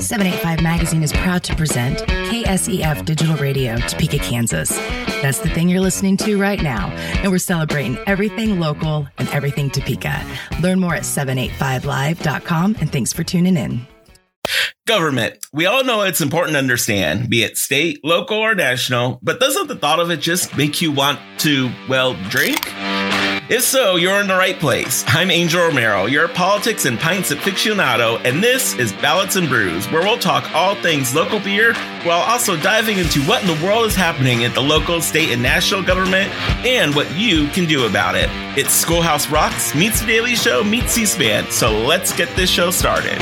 785 Magazine is proud to present KSEF Digital Radio, Topeka, Kansas. That's the thing you're listening to right now, and we're celebrating everything local and everything Topeka. Learn more at 785live.com, and thanks for tuning in. Government. We all know it's important to understand, be it state, local, or national, but doesn't the thought of it just make you want to, well, drink? If so, you're in the right place. I'm Angel Romero, your politics and pints aficionado, and this is Ballots and Brews, where we'll talk all things local beer while also diving into what in the world is happening at the local, state, and national government and what you can do about it. It's Schoolhouse Rocks meets The Daily Show meets C-SPAN, so let's get this show started.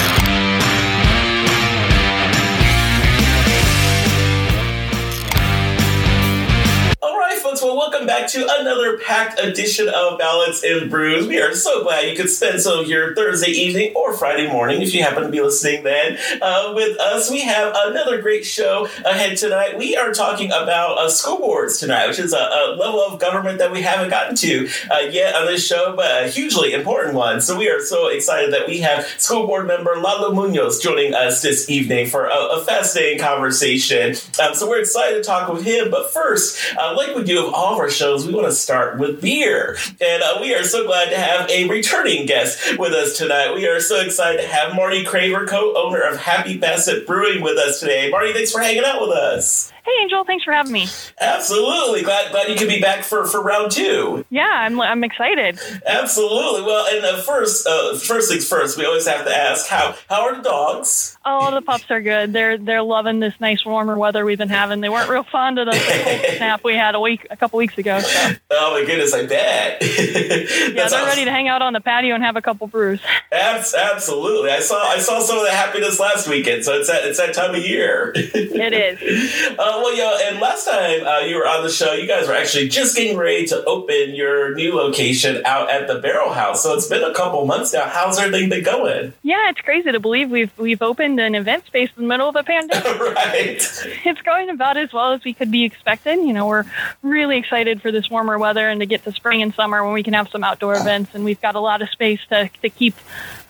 Welcome back to another packed edition of Ballots and Brews. We are so glad you could spend some of your Thursday evening or Friday morning, if you happen to be listening then, uh, with us. We have another great show ahead tonight. We are talking about uh, school boards tonight, which is a, a, level of government that we haven't gotten to uh, yet on this show, but a hugely important one. So we are so excited that we have school board member Lalo Munoz joining us this evening for a, a fascinating conversation. Um, so we're excited to talk with him. But first, uh, like we do of all of our shows, we want to start with beer. And uh, we are so glad to have a returning guest with us tonight. We are so excited to have Marty Craver, co owner of Happy Basset Brewing, with us today. Marty, thanks for hanging out with us. Hey, Angel, thanks for having me. Absolutely. Glad, glad you could be back for, for round two. Yeah, I'm, I'm excited. Absolutely. Well, and uh, first, uh, first things first, we always have to ask how how are the dogs? Oh, the pups are good. They're they're loving this nice warmer weather we've been having. They weren't real fond of the cold snap we had a week a couple weeks ago. So. Oh my goodness, I bet. yeah, they're ready to hang out on the patio and have a couple brews. absolutely. I saw I saw some of the happiness last weekend, so it's that it's that time of year. it is. Uh, well, yeah, and last time uh, you were on the show, you guys were actually just getting ready to open your new location out at the Barrel House. So it's been a couple months now. How's everything been going? Yeah, it's crazy to believe we've we've opened an event space in the middle of a pandemic. right. It's going about as well as we could be expecting. You know, we're really excited for this warmer weather and to get to spring and summer when we can have some outdoor events, and we've got a lot of space to to keep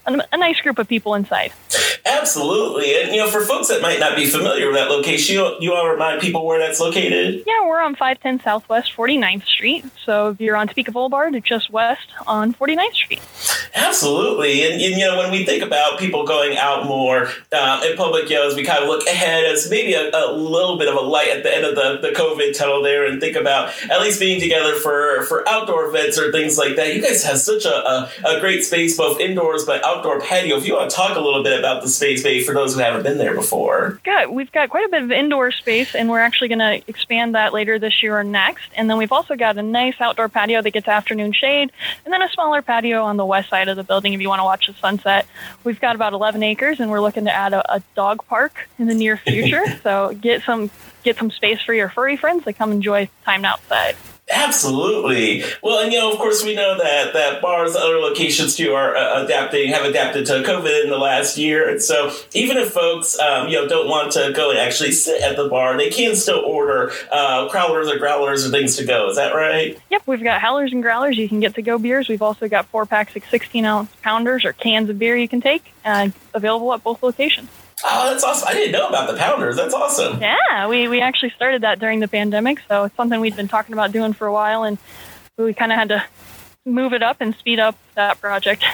a nice group of people inside. Absolutely. And, you know, for folks that might not be familiar with that location, you, you want to remind people where that's located? Yeah, we're on 510 Southwest 49th Street. So if you're on Topeka Boulevard, it's just west on 49th Street. Absolutely. And, and you know, when we think about people going out more uh, in public, you know, as we kind of look ahead as maybe a, a, little bit of a light at the end of the, the COVID tunnel there and think about at least being together for, for outdoor events or things like that. You guys have such a, a, a great space, both indoors but outdoor patio. If you want to talk a little bit about the space, maybe for those who haven't been there before. Yeah, we've got quite a bit of indoor space, and we're actually going to expand that later this year or next. And then we've also got a nice outdoor patio that gets afternoon shade, and then a smaller patio on the west side of the building if you want to watch the sunset. We've got about 11 acres, and we're looking to add a, a dog park in the near future. so get some get some space for your furry friends to come enjoy time outside. Absolutely. Well, and you know, of course, we know that that bars, other locations too, are uh, adapting, have adapted to COVID in the last year, and so even if folks, um, you know, don't want to go and actually sit at the bar, they can still order uh, crowlers or growlers or things to go. Is that right? Yep, we've got howlers and growlers. You can get to go beers. We've also got four packs of 16 ounce pounders or cans of beer you can take, uh, available at both locations. Oh, that's awesome. I didn't know about the pounders. That's awesome. Yeah, we, we actually started that during the pandemic. So it's something we'd been talking about doing for a while. And we kind of had to move it up and speed up that project.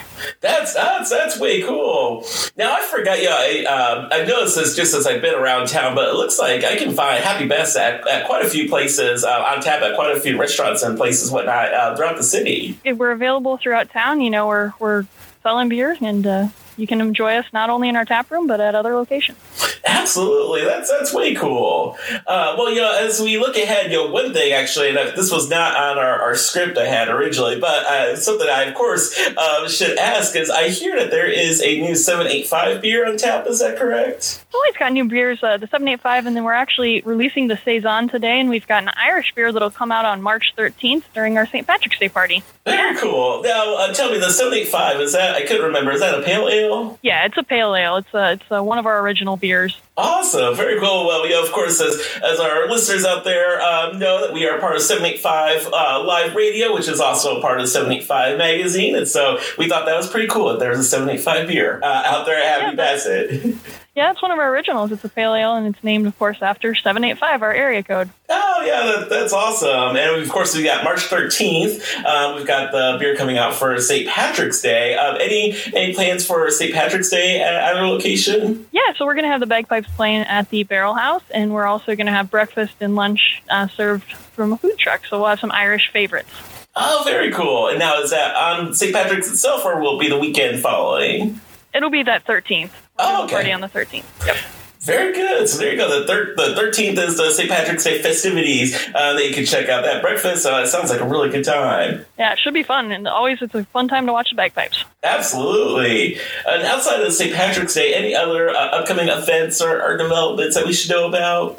That's that's that's way cool. Now I forgot. Yeah, I, um, I've noticed this just as I've been around town, but it looks like I can find Happy Basset, at quite a few places uh, on tap at quite a few restaurants and places whatnot uh, throughout the city. We're available throughout town. You know, we're we're selling beer and. Uh, you can enjoy us not only in our tap room but at other locations. Absolutely, that's that's way cool. Uh, well, you know, as we look ahead, you know, one thing actually, and this was not on our, our script I had originally, but uh, something I of course uh, should ask is, I hear that there is a new seven eight five beer on tap. Is that correct? We've always got new beers, uh, the seven eight five, and then we're actually releasing the saison today, and we've got an Irish beer that'll come out on March thirteenth during our St. Patrick's Day party. Very cool. Now, uh, tell me, the seven eight five is that I couldn't remember. Is that a pale ale? Yeah, it's a pale ale. It's a, it's a, one of our original beers. Awesome, very cool. Well, we of course, as as our listeners out there um, know, that we are part of Seven Eight Five uh, Live Radio, which is also a part of Seven Eight Five Magazine, and so we thought that was pretty cool that there's a Seven Eight Five beer uh, out there at Happy yeah, Basset. Yeah, it's one of our originals. It's a pale ale, and it's named, of course, after 785, our area code. Oh, yeah, that, that's awesome. And of course, we got March 13th. Um, we've got the beer coming out for St. Patrick's Day. Um, any any plans for St. Patrick's Day at, at our location? Yeah, so we're going to have the bagpipes playing at the Barrel House, and we're also going to have breakfast and lunch uh, served from a food truck. So we'll have some Irish favorites. Oh, very cool. And now, is that on St. Patrick's itself, or will it be the weekend following? It'll be that 13th. We're Oh, okay. Party on the 13th. Yep. Very good. So there you go. The thir- the thirteenth is the St. Patrick's Day festivities uh, that you can check out that breakfast. Uh, it sounds like a really good time. Yeah, it should be fun, and always it's a fun time to watch the bagpipes. Absolutely. And outside of the St. Patrick's Day, any other uh, upcoming events or, or developments that we should know about?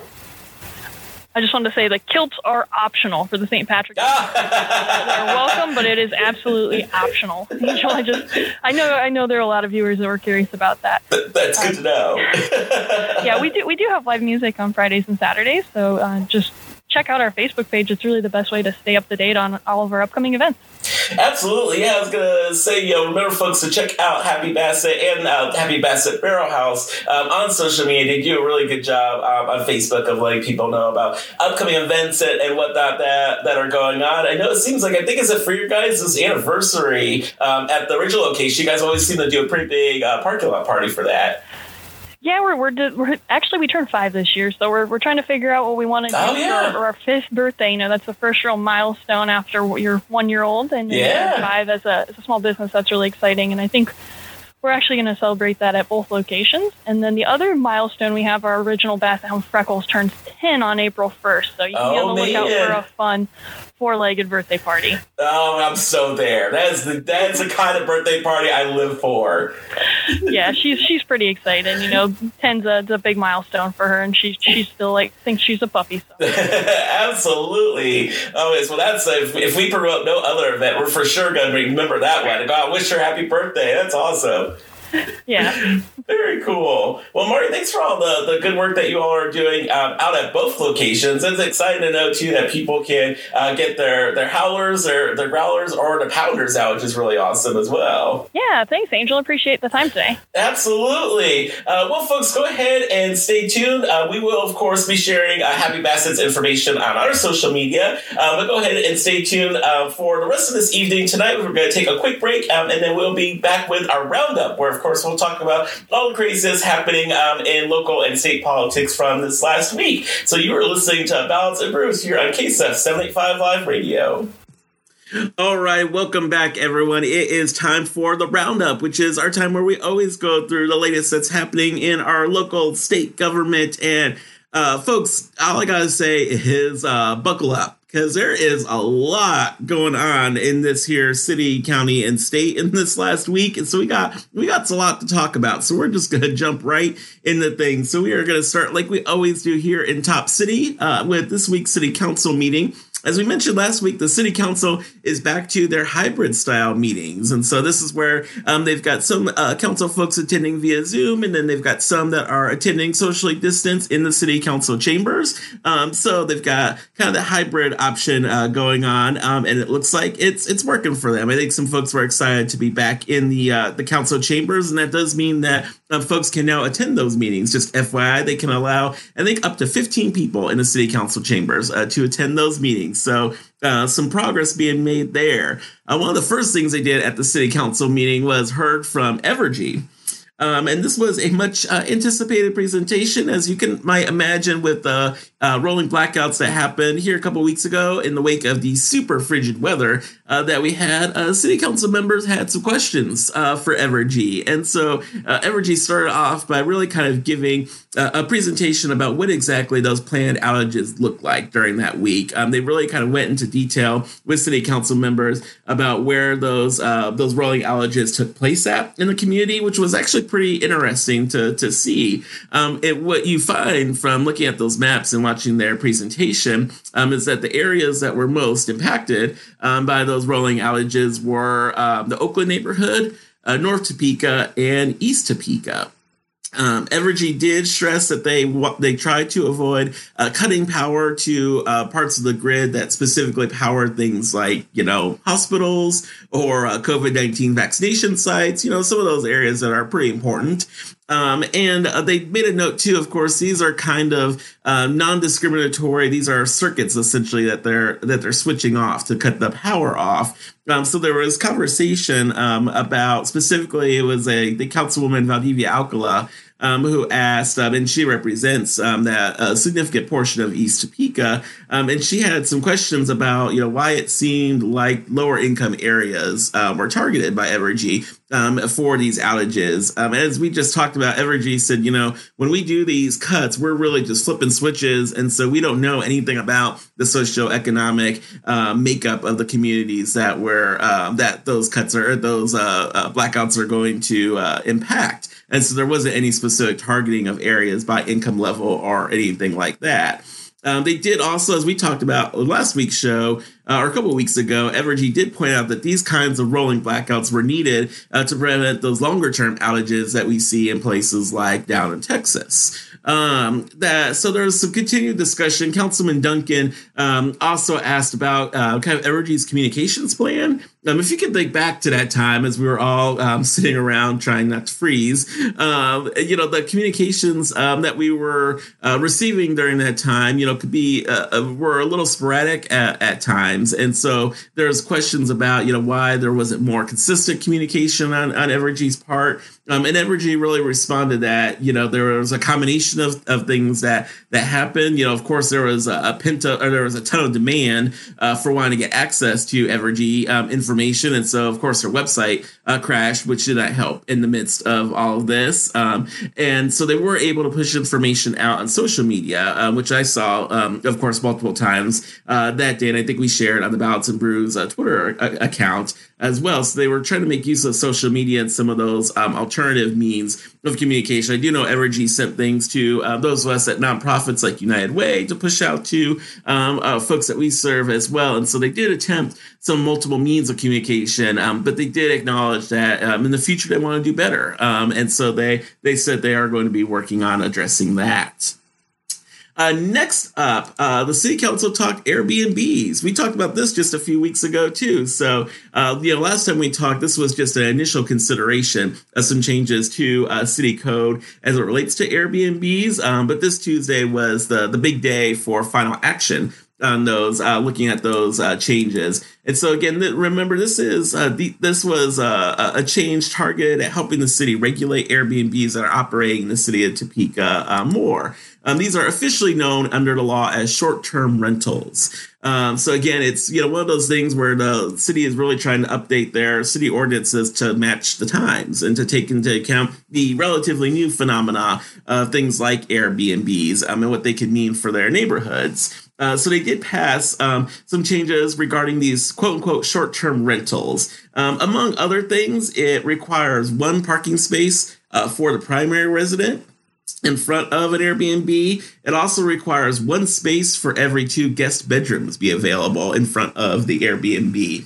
I just wanted to say the kilts are optional for the St. Patrick's. Day. They're welcome, but it is absolutely optional. Angel, I just, I know, I know there are a lot of viewers that were curious about that. Th- That's good to know. Yeah, we do, we do have live music on Fridays and Saturdays, so uh, just check out our Facebook page. It's really the best way to stay up to date on all of our upcoming events. Absolutely. Yeah, I was gonna say, you know, remember folks to check out Happy Basset and uh, Happy Basset Barrel House um, on social media. They do a really good job um, on Facebook of letting people know about upcoming events and, and whatnot that that are going on. I know it seems like I think it's a for your guys' anniversary um, at the original location. You guys always seem to do a pretty big uh, parking lot party for that. Yeah, we're, we're, we're actually we turned five this year, so we're, we're trying to figure out what we want to do Oh, yeah. for, our, our fifth birthday. You know, that's the first real milestone after you're one year old, and Yeah. five as a as a small business. That's really exciting, and I think we're actually going to celebrate that at both locations. And then the other milestone we have, our original Basset Hound Freckles turns ten on April first, so you can be Oh, on the oh, lookout man. for a fun four-legged birthday party. Oh, I'm so there. That's the that's the kind of birthday party I live for. yeah, she's she's pretty excited. You know, ten's a, it's a big milestone for her, and she's she's still like thinks she's a puppy. So. Absolutely. Oh, yes. Well, that's if, if we promote no other event, we're for sure going to remember that one. Go out, wish her happy birthday. That's awesome. Yeah. Very cool. Well, Marty, thanks for all the, the good work that you all are doing um, out at both locations. It's exciting to know too that people can uh, get their their howlers, their their growlers, or the pounders out, which is really awesome as well. Yeah, thanks, Angel. Appreciate the time today. Absolutely. Uh, well, folks, go ahead and stay tuned. Uh, we will, of course, be sharing uh, Happy Basset's information on our social media. Uh, but go ahead and stay tuned uh, for the rest of this evening. Tonight, we're going to take a quick break, um, and then we'll be back with our roundup, where, of course, we'll talk about all the craziness happening um, in local and state politics from this last week. So you are listening to Ballots and Brews here on KSF 785 Live Radio. All right, welcome back, everyone. It is time for the roundup, which is our time where we always go through the latest that's happening in our local state government. And uh, folks, all I gotta say is uh, buckle up because there is a lot going on in this here city, county, and state in this last week, and so we got we got a lot to talk about. So we're just gonna jump right into things. So we are gonna start like we always do here in Top City uh, with this week's city council meeting. As we mentioned last week, the city council is back to their hybrid style meetings. And so this is where um, they've got some uh, council folks attending via Zoom, and then they've got some that are attending socially distanced in the city council chambers. Um, so they've got kind of the hybrid option uh, going on, um, and it looks like it's it's working for them. I think some folks were excited to be back in the uh, the council chambers, and that does mean that uh, folks can now attend those meetings. Just FYI, they can allow I think up to 15 people in the city council chambers uh, to attend those meetings. So uh, some progress being made there. Uh, one of the first things they did at the city council meeting was heard from Evergy. Um, and this was a much uh, anticipated presentation, as you can might imagine, with the uh, rolling blackouts that happened here a couple weeks ago in the wake of the super frigid weather uh, that we had. Uh, city council members had some questions uh, for Evergy, and so uh, Evergy started off by really kind of giving uh, a presentation about what exactly those planned outages look like during that week. Um, they really kind of went into detail with city council members about where those uh, those rolling outages took place at in the community, which was actually pretty interesting to to see. Um, it, what you find from looking at those maps and watching their presentation um, is that the areas that were most impacted um, by those rolling outages were um, the Oakland neighborhood, uh, North Topeka, and East Topeka. Um, Evergy did stress that they they tried to avoid uh, cutting power to uh, parts of the grid that specifically power things like you know hospitals or uh, COVID nineteen vaccination sites. You know some of those areas that are pretty important. Um, and uh, they made a note too. Of course, these are kind of uh, non-discriminatory. These are circuits essentially that they're that they're switching off to cut the power off. Um, so there was conversation um, about specifically it was a the councilwoman Valdivia Alcala um, who asked, um, and she represents um, that a significant portion of East Topeka, um, and she had some questions about, you know, why it seemed like lower income areas uh, were targeted by Evergy um, for these outages. as we just talked about, Evergy said, you know, when we do these cuts, we're really just flipping switches, and so we don't know anything about the socioeconomic uh, makeup of the communities that were that those cuts are those uh, uh, blackouts are going to uh, impact. And so there wasn't any specific targeting of areas by income level or anything like that. Um, they did also, as we talked about last week's show, uh, or a couple weeks ago, Evergy did point out that these kinds of rolling blackouts were needed uh, to prevent those longer term outages that we see in places like down in Texas. Um, that so there was some continued discussion. Councilman Duncan um, also asked about uh, kind of Evergy's communications plan. Um, if you can think back to that time as we were all um, sitting around trying not to freeze, um, you know, the communications um, that we were uh, receiving during that time, you know, could be uh, uh, were a little sporadic at, at times, and so there's questions about you know why there wasn't more consistent communication on on Evergy's part. Um, and Evergy really responded that you know there was a combination of, of things that that happened. You know, of course, there was a, a pent or there was a ton of demand uh, for wanting to get access to Evergy um, information, and so of course their website uh, crashed, which did not help in the midst of all of this. Um, and so they were able to push information out on social media, uh, which I saw, um, of course, multiple times uh, that day, and I think we shared on the Ballots and Brews uh, Twitter uh, account as well. So they were trying to make use of social media and some of those um, alternative means of communication. I do know Evergy sent things to uh, those of us at nonprofits like United Way to push out to um, uh, folks that we serve as well. And so they did attempt some multiple means of communication, um, but they did acknowledge that um, in the future they want to do better. Um, and so they they said they are going to be working on addressing that. Uh, next up, uh, the city council talked Airbnbs. We talked about this just a few weeks ago too. So, uh, you know, last time we talked, this was just an initial consideration of some changes to uh, city code as it relates to Airbnbs. Um, but this Tuesday was the the big day for final action on those, uh, looking at those uh, changes. And so again, th- remember this is uh, the, this was uh, a change targeted at helping the city regulate Airbnbs that are operating in the city of Topeka uh, more. Um, these are officially known under the law as short-term rentals. Um, so again, it's you know one of those things where the city is really trying to update their city ordinances to match the times and to take into account the relatively new phenomena of things like Airbnbs um, and what they can mean for their neighborhoods. Uh, so they did pass um, some changes regarding these quote unquote short term rentals. Um, among other things, it requires one parking space uh, for the primary resident in front of an Airbnb. It also requires one space for every two guest bedrooms be available in front of the Airbnb.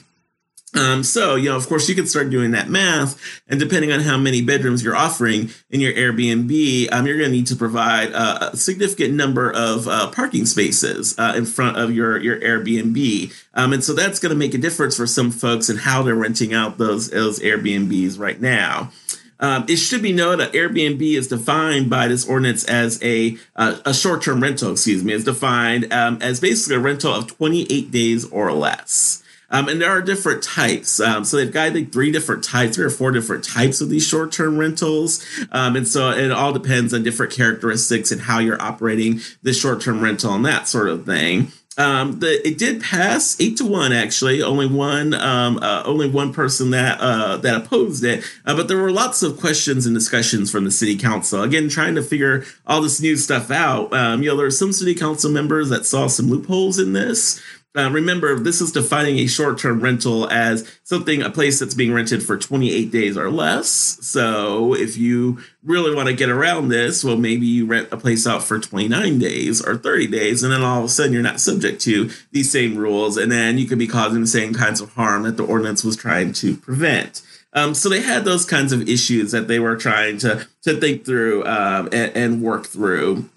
Um, so, you know, of course, you can start doing that math, and depending on how many bedrooms you're offering in your Airbnb, um, you're going to need to provide a significant number of uh, parking spaces uh, in front of your your Airbnb, um, and so that's going to make a difference for some folks in how they're renting out those those Airbnbs right now. Um, it should be noted that Airbnb is defined by this ordinance as a uh, a short term rental. Excuse me, is defined um, as basically a rental of 28 days or less. Um, and there are different types. Um, so they've got like three different types, three or four different types of these short term rentals. Um, and so it all depends on different characteristics and how you're operating the short term rental and that sort of thing. Um, the it did pass eight to one actually. Only one, um, uh, only one person that uh, that opposed it. Uh, but there were lots of questions and discussions from the city council. Again, trying to figure all this new stuff out. Um, you know, there were some city council members that saw some loopholes in this. Uh, remember, this is defining a short term rental as something, a place that's being rented for 28 days or less. So if you really want to get around this, well, maybe you rent a place out for 29 days or 30 days, and then all of a sudden you're not subject to these same rules. And then you could be causing the same kinds of harm that the ordinance was trying to prevent. Um, so they had those kinds of issues that they were trying to, to think through um, and, and, work through.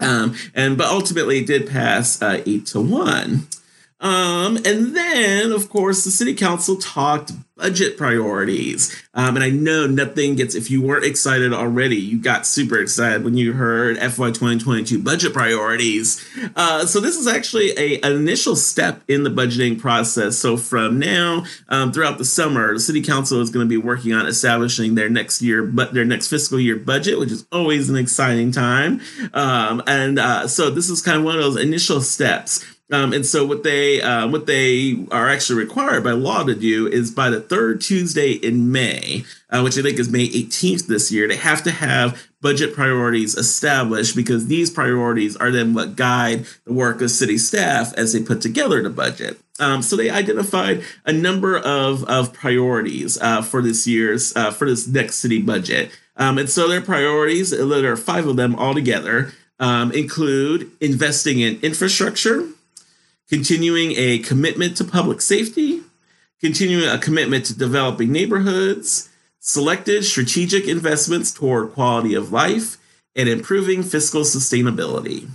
Um, and but ultimately it did pass uh, eight to one. Um, and then, of course, the city council talked budget priorities. Um, and I know nothing gets, if you weren't excited already, you got super excited when you heard FY 2022 budget priorities. Uh, so this is actually a, an initial step in the budgeting process. So from now um, throughout the summer, the city council is going to be working on establishing their next year, but their next fiscal year budget, which is always an exciting time. Um, and uh, so this is kind of one of those initial steps. Um, and so what they uh, what they are actually required by law to do is by the third Tuesday in May, uh, which I think is May 18th this year, they have to have budget priorities established because these priorities are then what guide the work of city staff as they put together the budget. Um, so they identified a number of, of priorities uh, for this year's uh, for this next city budget. Um, and so their priorities, there are five of them altogether, um, include investing in infrastructure continuing a commitment to public safety, continuing a commitment to developing neighborhoods, selected strategic investments toward quality of life, and improving fiscal sustainability.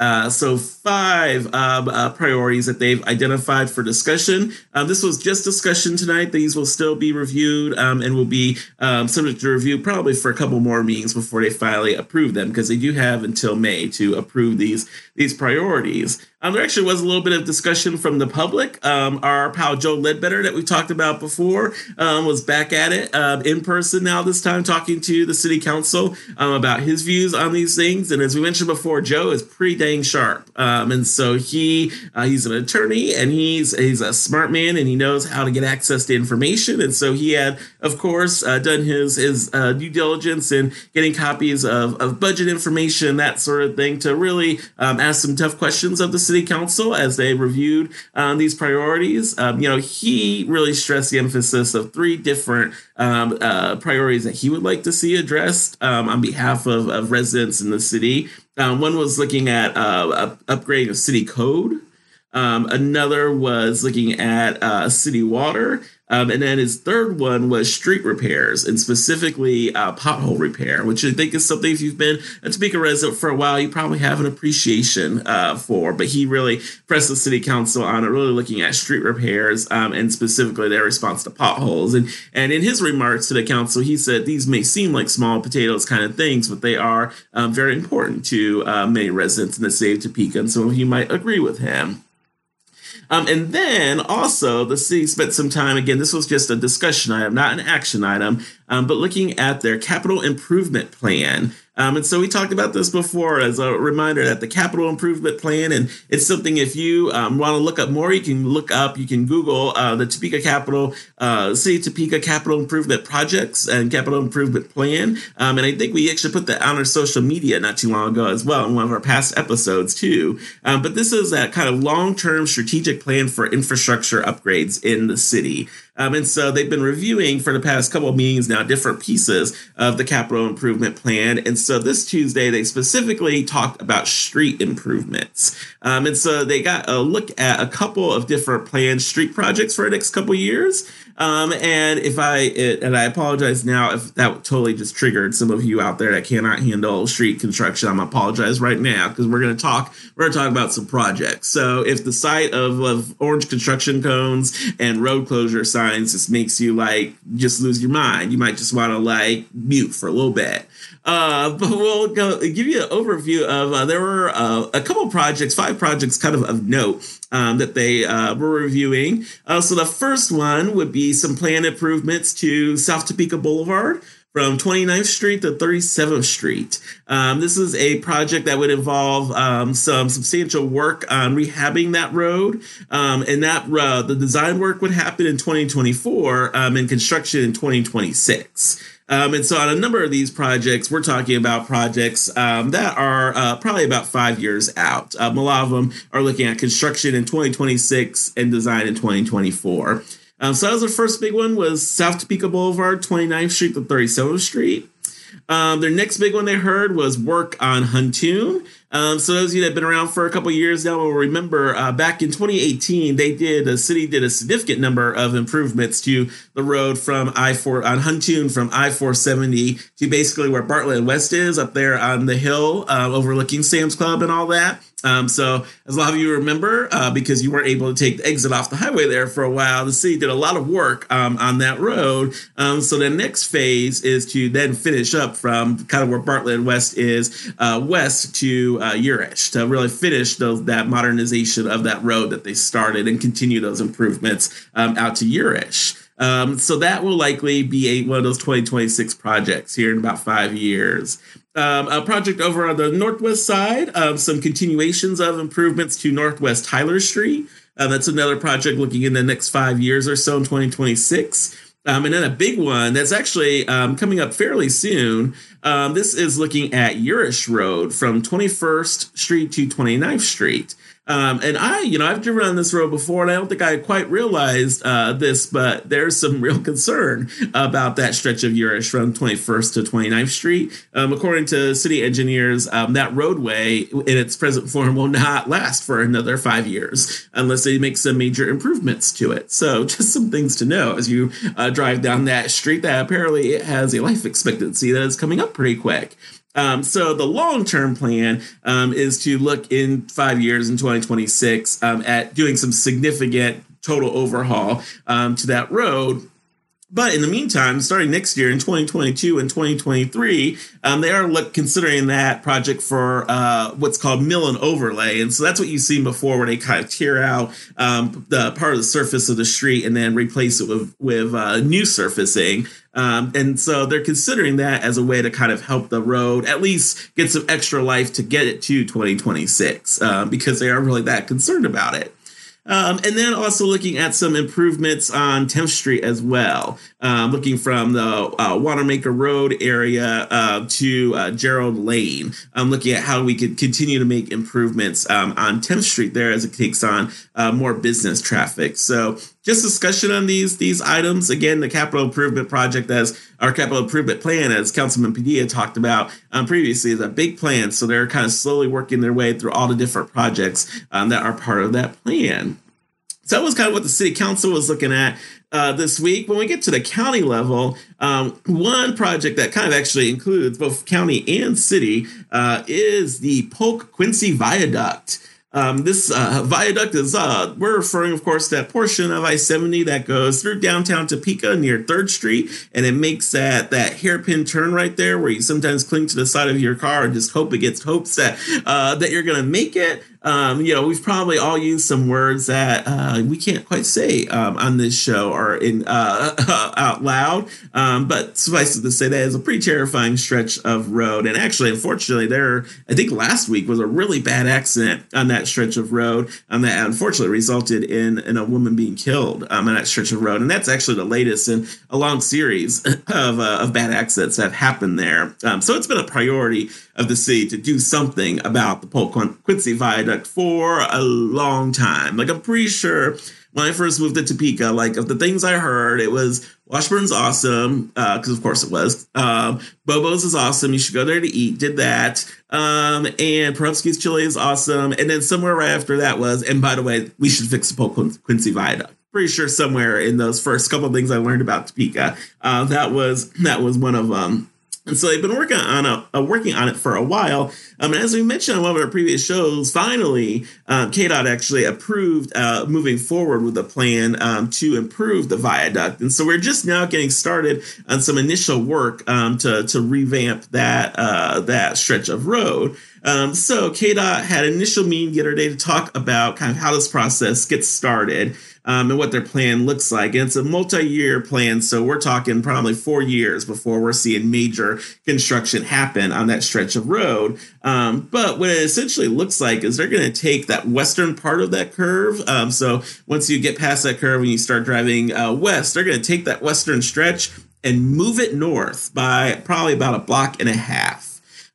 Uh, so, five um, uh, priorities that they've identified for discussion. Um, this was just discussion tonight. These will still be reviewed um, and will be um, subject to review probably for a couple more meetings before they finally approve them because they do have until May to approve these these priorities. Um, there actually was a little bit of discussion from the public. Um, our pal Joe Ledbetter, that we talked about before, um, was back at it uh, in person now, this time talking to the city council um, about his views on these things. And as we mentioned before, Joe is pretty dang sharp. Um, and so he uh, he's an attorney and he's he's a smart man and he knows how to get access to information. And so he had, of course, uh, done his his uh, due diligence in getting copies of, of budget information, that sort of thing, to really ask some tough questions of the City Council as they reviewed um, these priorities. Um, you know, he really stressed the emphasis of three different um, uh, priorities that he would like to see addressed um, on behalf of, of, residents in the city. Um, one was looking at uh, upgrading of city code. Um, another was looking at uh, city water. Um, and then his third one was street repairs and specifically uh, pothole repair, which I think is something if you've been a Topeka resident for a while, you probably have an appreciation uh, for. But he really pressed the city council on it, really looking at street repairs um, and specifically their response to potholes. And and in his remarks to the council, he said these may seem like small potatoes kind of things, but they are um, very important to uh, many residents in the city of Topeka. And so you might agree with him. Um, and then also, the city spent some time, again, this was just a discussion item, not an action item, um, but looking at their capital improvement plan. Um, and so we talked about this before as a reminder that the capital improvement plan, and it's something if you um, want to look up more, you can look up, you can Google uh, the Topeka Capital, uh, City Topeka Capital Improvement Projects and Capital Improvement Plan. Um, and I think we actually put that on our social media not too long ago as well in one of our past episodes too. Um, but this is that kind of long term strategic plan for infrastructure upgrades in the city. Um, and so they've been reviewing for the past couple of meetings now different pieces of the capital improvement plan. And so this Tuesday, they specifically talked about street improvements. Um, and so they got a look at a couple of different planned street projects for the next couple years. Um, and if I it, and I apologize now if that totally just triggered some of you out there that cannot handle street construction. I'm apologize right now because we're going to talk. We're going to talk about some projects. So if the sight of, of orange construction cones and road closure signs just makes you like just lose your mind, you might just want to like mute for a little bit. Uh, but we'll go give you an overview of uh, there were uh, a couple projects, five projects, kind of of note um, that they uh, were reviewing. Uh, so the first one would be some planned improvements to South Topeka Boulevard from 29th Street to 37th Street. Um, this is a project that would involve um, some substantial work on rehabbing that road, um, and that uh, the design work would happen in 2024 um, and construction in 2026. Um, and so, on a number of these projects, we're talking about projects um, that are uh, probably about five years out. Um, a lot of them are looking at construction in 2026 and design in 2024. Um, so that was the first big one was South Topeka Boulevard, 29th Street to 37th Street. Um, their next big one they heard was work on Huntoon. Um, so those of you that have been around for a couple years now will remember uh, back in 2018 they did the city did a significant number of improvements to the road from I-4 on Huntoon from I-470 to basically where Bartlett West is up there on the hill uh, overlooking Sam's Club and all that. Um, so, as a lot of you remember, uh, because you weren't able to take the exit off the highway there for a while, the city did a lot of work um, on that road. Um, so, the next phase is to then finish up from kind of where Bartlett West is uh, west to uh, Urish to really finish those, that modernization of that road that they started and continue those improvements um, out to Urish. Um, so that will likely be a, one of those 2026 projects here in about five years. Um, a project over on the northwest side, um, some continuations of improvements to Northwest Tyler Street. Uh, that's another project looking in the next five years or so in 2026. Um, and then a big one that's actually um, coming up fairly soon. Um, this is looking at Urish Road from 21st Street to 29th Street. Um, and I, you know, I've driven on this road before, and I don't think I quite realized uh, this, but there's some real concern about that stretch of Urish from 21st to 29th Street. Um, according to city engineers, um, that roadway in its present form will not last for another five years unless they make some major improvements to it. So, just some things to know as you uh, drive down that street that apparently it has a life expectancy that is coming up pretty quick. Um, so the long term plan um, is to look in five years in 2026 um, at doing some significant total overhaul um, to that road but in the meantime, starting next year in 2022 and 2023, um, they are look, considering that project for uh, what's called mill and overlay. And so that's what you've seen before, where they kind of tear out um, the part of the surface of the street and then replace it with, with uh, new surfacing. Um, and so they're considering that as a way to kind of help the road at least get some extra life to get it to 2026 uh, because they are really that concerned about it. Um, and then also looking at some improvements on 10th Street as well. Um, looking from the uh, Wanamaker Road area uh, to uh, Gerald Lane. I'm um, looking at how we could continue to make improvements um, on 10th Street there as it takes on uh, more business traffic. So just discussion on these these items. Again, the capital improvement project as our capital improvement plan, as Councilman Padilla talked about um, previously, is a big plan. So they're kind of slowly working their way through all the different projects um, that are part of that plan. So that was kind of what the city council was looking at uh, this week. When we get to the county level, um, one project that kind of actually includes both county and city uh, is the Polk Quincy Viaduct. Um, this uh, viaduct is, uh, we're referring, of course, to that portion of I 70 that goes through downtown Topeka near 3rd Street, and it makes that, that hairpin turn right there where you sometimes cling to the side of your car and just hope against hopes that, uh, that you're going to make it. Um, you know, we've probably all used some words that uh, we can't quite say um, on this show or in uh, out loud. Um, but suffice it to say, that is a pretty terrifying stretch of road. And actually, unfortunately, there I think last week was a really bad accident on that stretch of road um, that unfortunately resulted in in a woman being killed um, on that stretch of road. And that's actually the latest in a long series of uh, of bad accidents that have happened there. Um, so it's been a priority of the city to do something about the Polk Quincy Viaduct for a long time. Like, I'm pretty sure when I first moved to Topeka, like, of the things I heard, it was Washburn's awesome, because uh, of course it was. Um, Bobo's is awesome. You should go there to eat. Did that. Um, and Porubsky's Chili is awesome. And then somewhere right after that was, and by the way, we should fix the Polk Quincy Viaduct pretty sure somewhere in those first couple of things I learned about Topeka, uh, that was that was one of them. And so they've been working on a, uh, working on it for a while. Um, and as we mentioned on one of our previous shows, finally, um, KDOT actually approved uh, moving forward with a plan um, to improve the viaduct. And so we're just now getting started on some initial work um, to to revamp that uh, that stretch of road. Um, so KDOT had an initial meeting the other day to talk about kind of how this process gets started um, and what their plan looks like. And it's a multi-year plan, so we're talking probably four years before we're seeing major construction happen on that stretch of road. Um, but what it essentially looks like is they're going to take that western part of that curve. Um, so once you get past that curve and you start driving uh, west, they're going to take that western stretch and move it north by probably about a block and a half.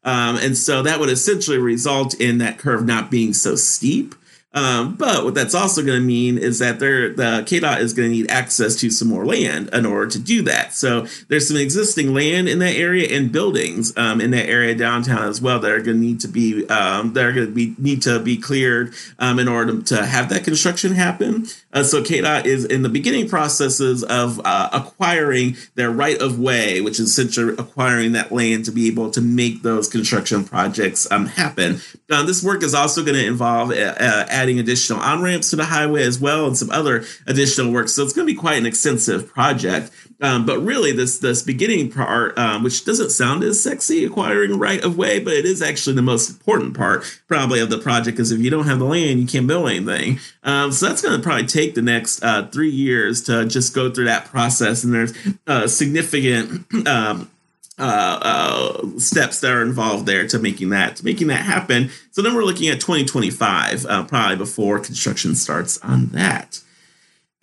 Um, and so that would essentially result in that curve not being so steep. Um, but what that's also going to mean is that the KDOT is going to need access to some more land in order to do that. So there's some existing land in that area and buildings um, in that area downtown as well that are going to need to be um, that are going to be need to be cleared um, in order to have that construction happen. Uh, so KDOT is in the beginning processes of uh, acquiring their right of way, which is essentially acquiring that land to be able to make those construction projects um, happen. Uh, this work is also going to involve uh, uh, adding additional on ramps to the highway as well and some other additional work. So it's going to be quite an extensive project. Um, but really, this this beginning part, um, which doesn't sound as sexy, acquiring right of way, but it is actually the most important part, probably, of the project. Because if you don't have the land, you can't build anything. Um, so that's going to probably take the next uh, three years to just go through that process. And there's uh, significant um, uh, uh, steps that are involved there to making that to making that happen. So then we're looking at 2025, uh, probably before construction starts on that.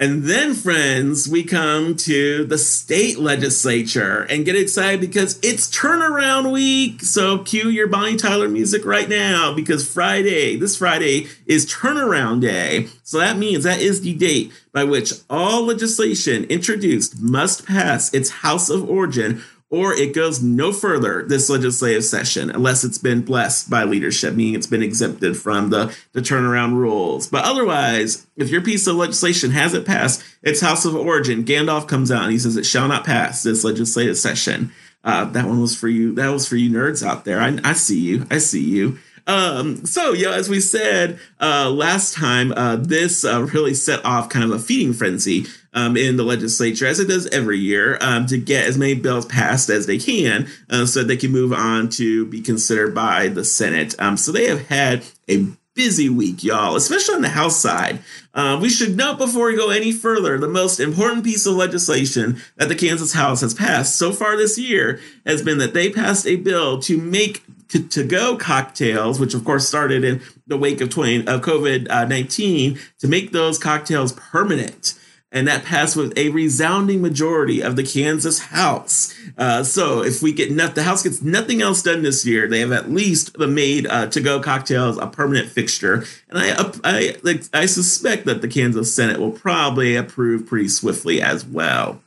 And then, friends, we come to the state legislature and get excited because it's turnaround week. So, cue your Bonnie Tyler music right now because Friday, this Friday, is turnaround day. So, that means that is the date by which all legislation introduced must pass its House of Origin or it goes no further this legislative session unless it's been blessed by leadership, meaning it's been exempted from the, the turnaround rules. But otherwise, if your piece of legislation hasn't passed its House of Origin, Gandalf comes out and he says it shall not pass this legislative session. Uh, that one was for you. That was for you nerds out there. I, I see you. I see you. Um, so, yeah, as we said uh, last time, uh, this uh, really set off kind of a feeding frenzy um, in the legislature, as it does every year, um, to get as many bills passed as they can uh, so they can move on to be considered by the Senate. Um, so they have had a busy week, y'all, especially on the House side. Uh, we should note before we go any further the most important piece of legislation that the Kansas House has passed so far this year has been that they passed a bill to make to go cocktails, which of course started in the wake of, 20, of COVID 19, to make those cocktails permanent and that passed with a resounding majority of the Kansas House. Uh, so if we get nothing, the House gets nothing else done this year, they have at least made uh, to-go cocktails a permanent fixture, and I I I suspect that the Kansas Senate will probably approve pretty swiftly as well.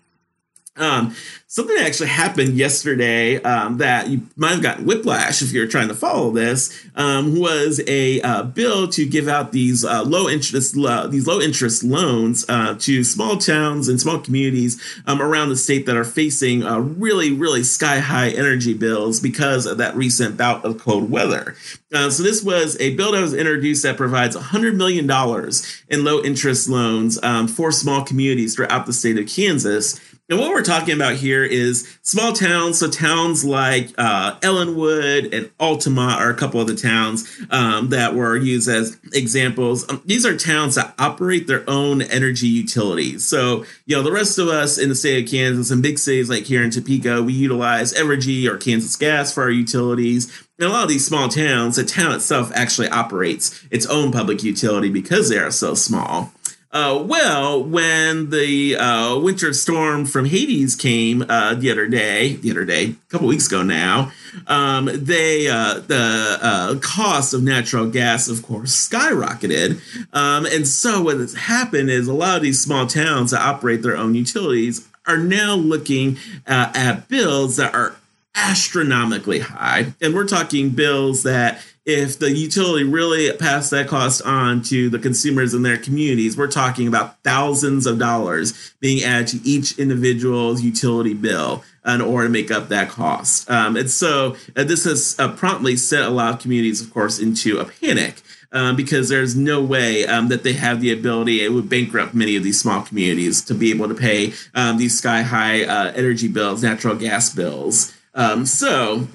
Um, something actually happened yesterday um, that you might have gotten whiplash if you're trying to follow this um, was a uh, bill to give out these uh, low interest uh, these low interest loans uh, to small towns and small communities um, around the state that are facing uh, really really sky high energy bills because of that recent bout of cold weather. Uh, so this was a bill that was introduced that provides 100 million dollars in low interest loans um, for small communities throughout the state of Kansas. And what we're talking about here is small towns. So towns like uh, Ellinwood and Altamont are a couple of the towns um, that were used as examples. Um, these are towns that operate their own energy utilities. So you know the rest of us in the state of Kansas and big cities like here in Topeka, we utilize Evergy or Kansas Gas for our utilities. In a lot of these small towns, the town itself actually operates its own public utility because they are so small. Uh, well, when the uh, winter storm from Hades came uh, the other day, the other day, a couple weeks ago now, um, they uh, the uh, cost of natural gas, of course, skyrocketed. Um, and so what has happened is a lot of these small towns that operate their own utilities are now looking uh, at bills that are astronomically high, and we're talking bills that if the utility really passed that cost on to the consumers in their communities, we're talking about thousands of dollars being added to each individual's utility bill in order to make up that cost. Um, and so uh, this has uh, promptly set a lot of communities, of course, into a panic. Um, because there's no way um, that they have the ability, it would bankrupt many of these small communities to be able to pay um, these sky high uh, energy bills, natural gas bills. Um, so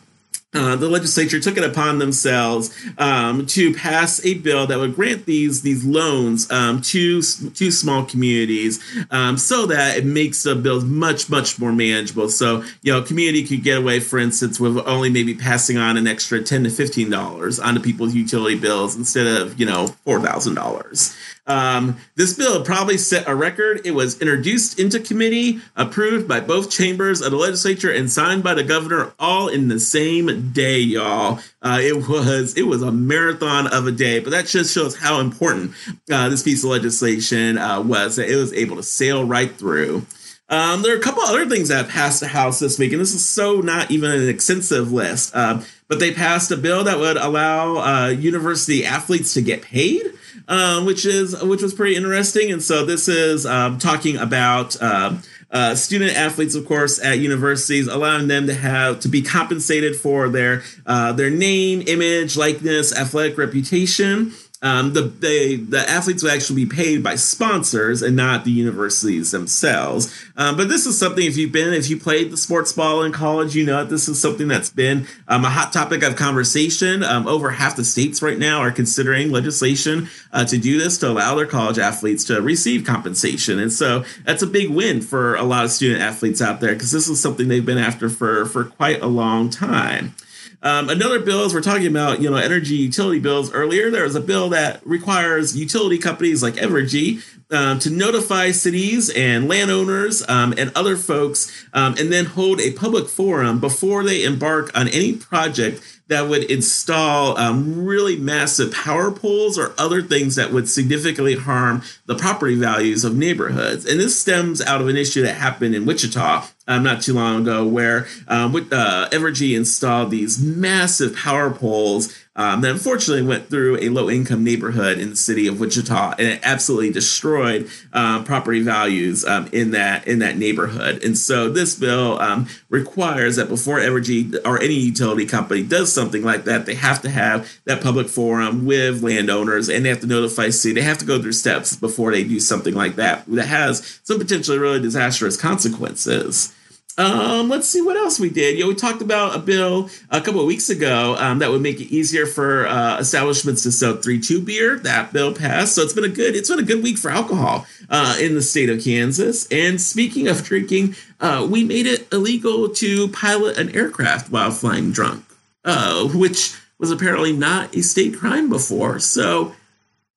uh, the legislature took it upon themselves um, to pass a bill that would grant these these loans um, to to small communities, um, so that it makes the bills much much more manageable. So you know, community could get away, for instance, with only maybe passing on an extra ten to fifteen dollars onto people's utility bills instead of you know four thousand dollars. Um, this bill probably set a record. It was introduced into committee, approved by both chambers of the legislature, and signed by the governor all in the same day, y'all. Uh, it was it was a marathon of a day, but that just shows how important uh, this piece of legislation uh, was. That it was able to sail right through. Um, there are a couple other things that passed the House this week, and this is so not even an extensive list. Uh, but they passed a bill that would allow uh, university athletes to get paid um, which is which was pretty interesting. And so this is um, talking about. Uh, uh, student athletes, of course, at universities, allowing them to have to be compensated for their uh, their name, image, likeness, athletic reputation, um, the they, the athletes will actually be paid by sponsors and not the universities themselves. Um, but this is something if you've been if you played the sports ball in college, you know this is something that's been um, a hot topic of conversation. Um, over half the states right now are considering legislation uh, to do this to allow their college athletes to receive compensation, and so that's a big win for a lot of student athletes out there because this is something they've been after for for quite a long time. Um, another bill, as we're talking about, you know, energy utility bills earlier, there is a bill that requires utility companies like Evergy um, to notify cities and landowners um, and other folks, um, and then hold a public forum before they embark on any project that would install um, really massive power poles or other things that would significantly harm the property values of neighborhoods. And this stems out of an issue that happened in Wichita um, not too long ago, where um, uh, Evergy installed these massive power poles um, that unfortunately went through a low income neighborhood in the city of Wichita, and it absolutely destroyed um, property values um, in that in that neighborhood. And so this bill um, requires that before Evergy or any utility company does something like that, they have to have that public forum with landowners, and they have to notify city. They have to go through steps before they do something like that that has some potentially really disastrous consequences. Um, let's see what else we did. You know, we talked about a bill a couple of weeks ago um, that would make it easier for uh, establishments to sell three two beer. That bill passed, so it's been a good it's been a good week for alcohol uh, in the state of Kansas. And speaking of drinking, uh, we made it illegal to pilot an aircraft while flying drunk, uh, which was apparently not a state crime before. So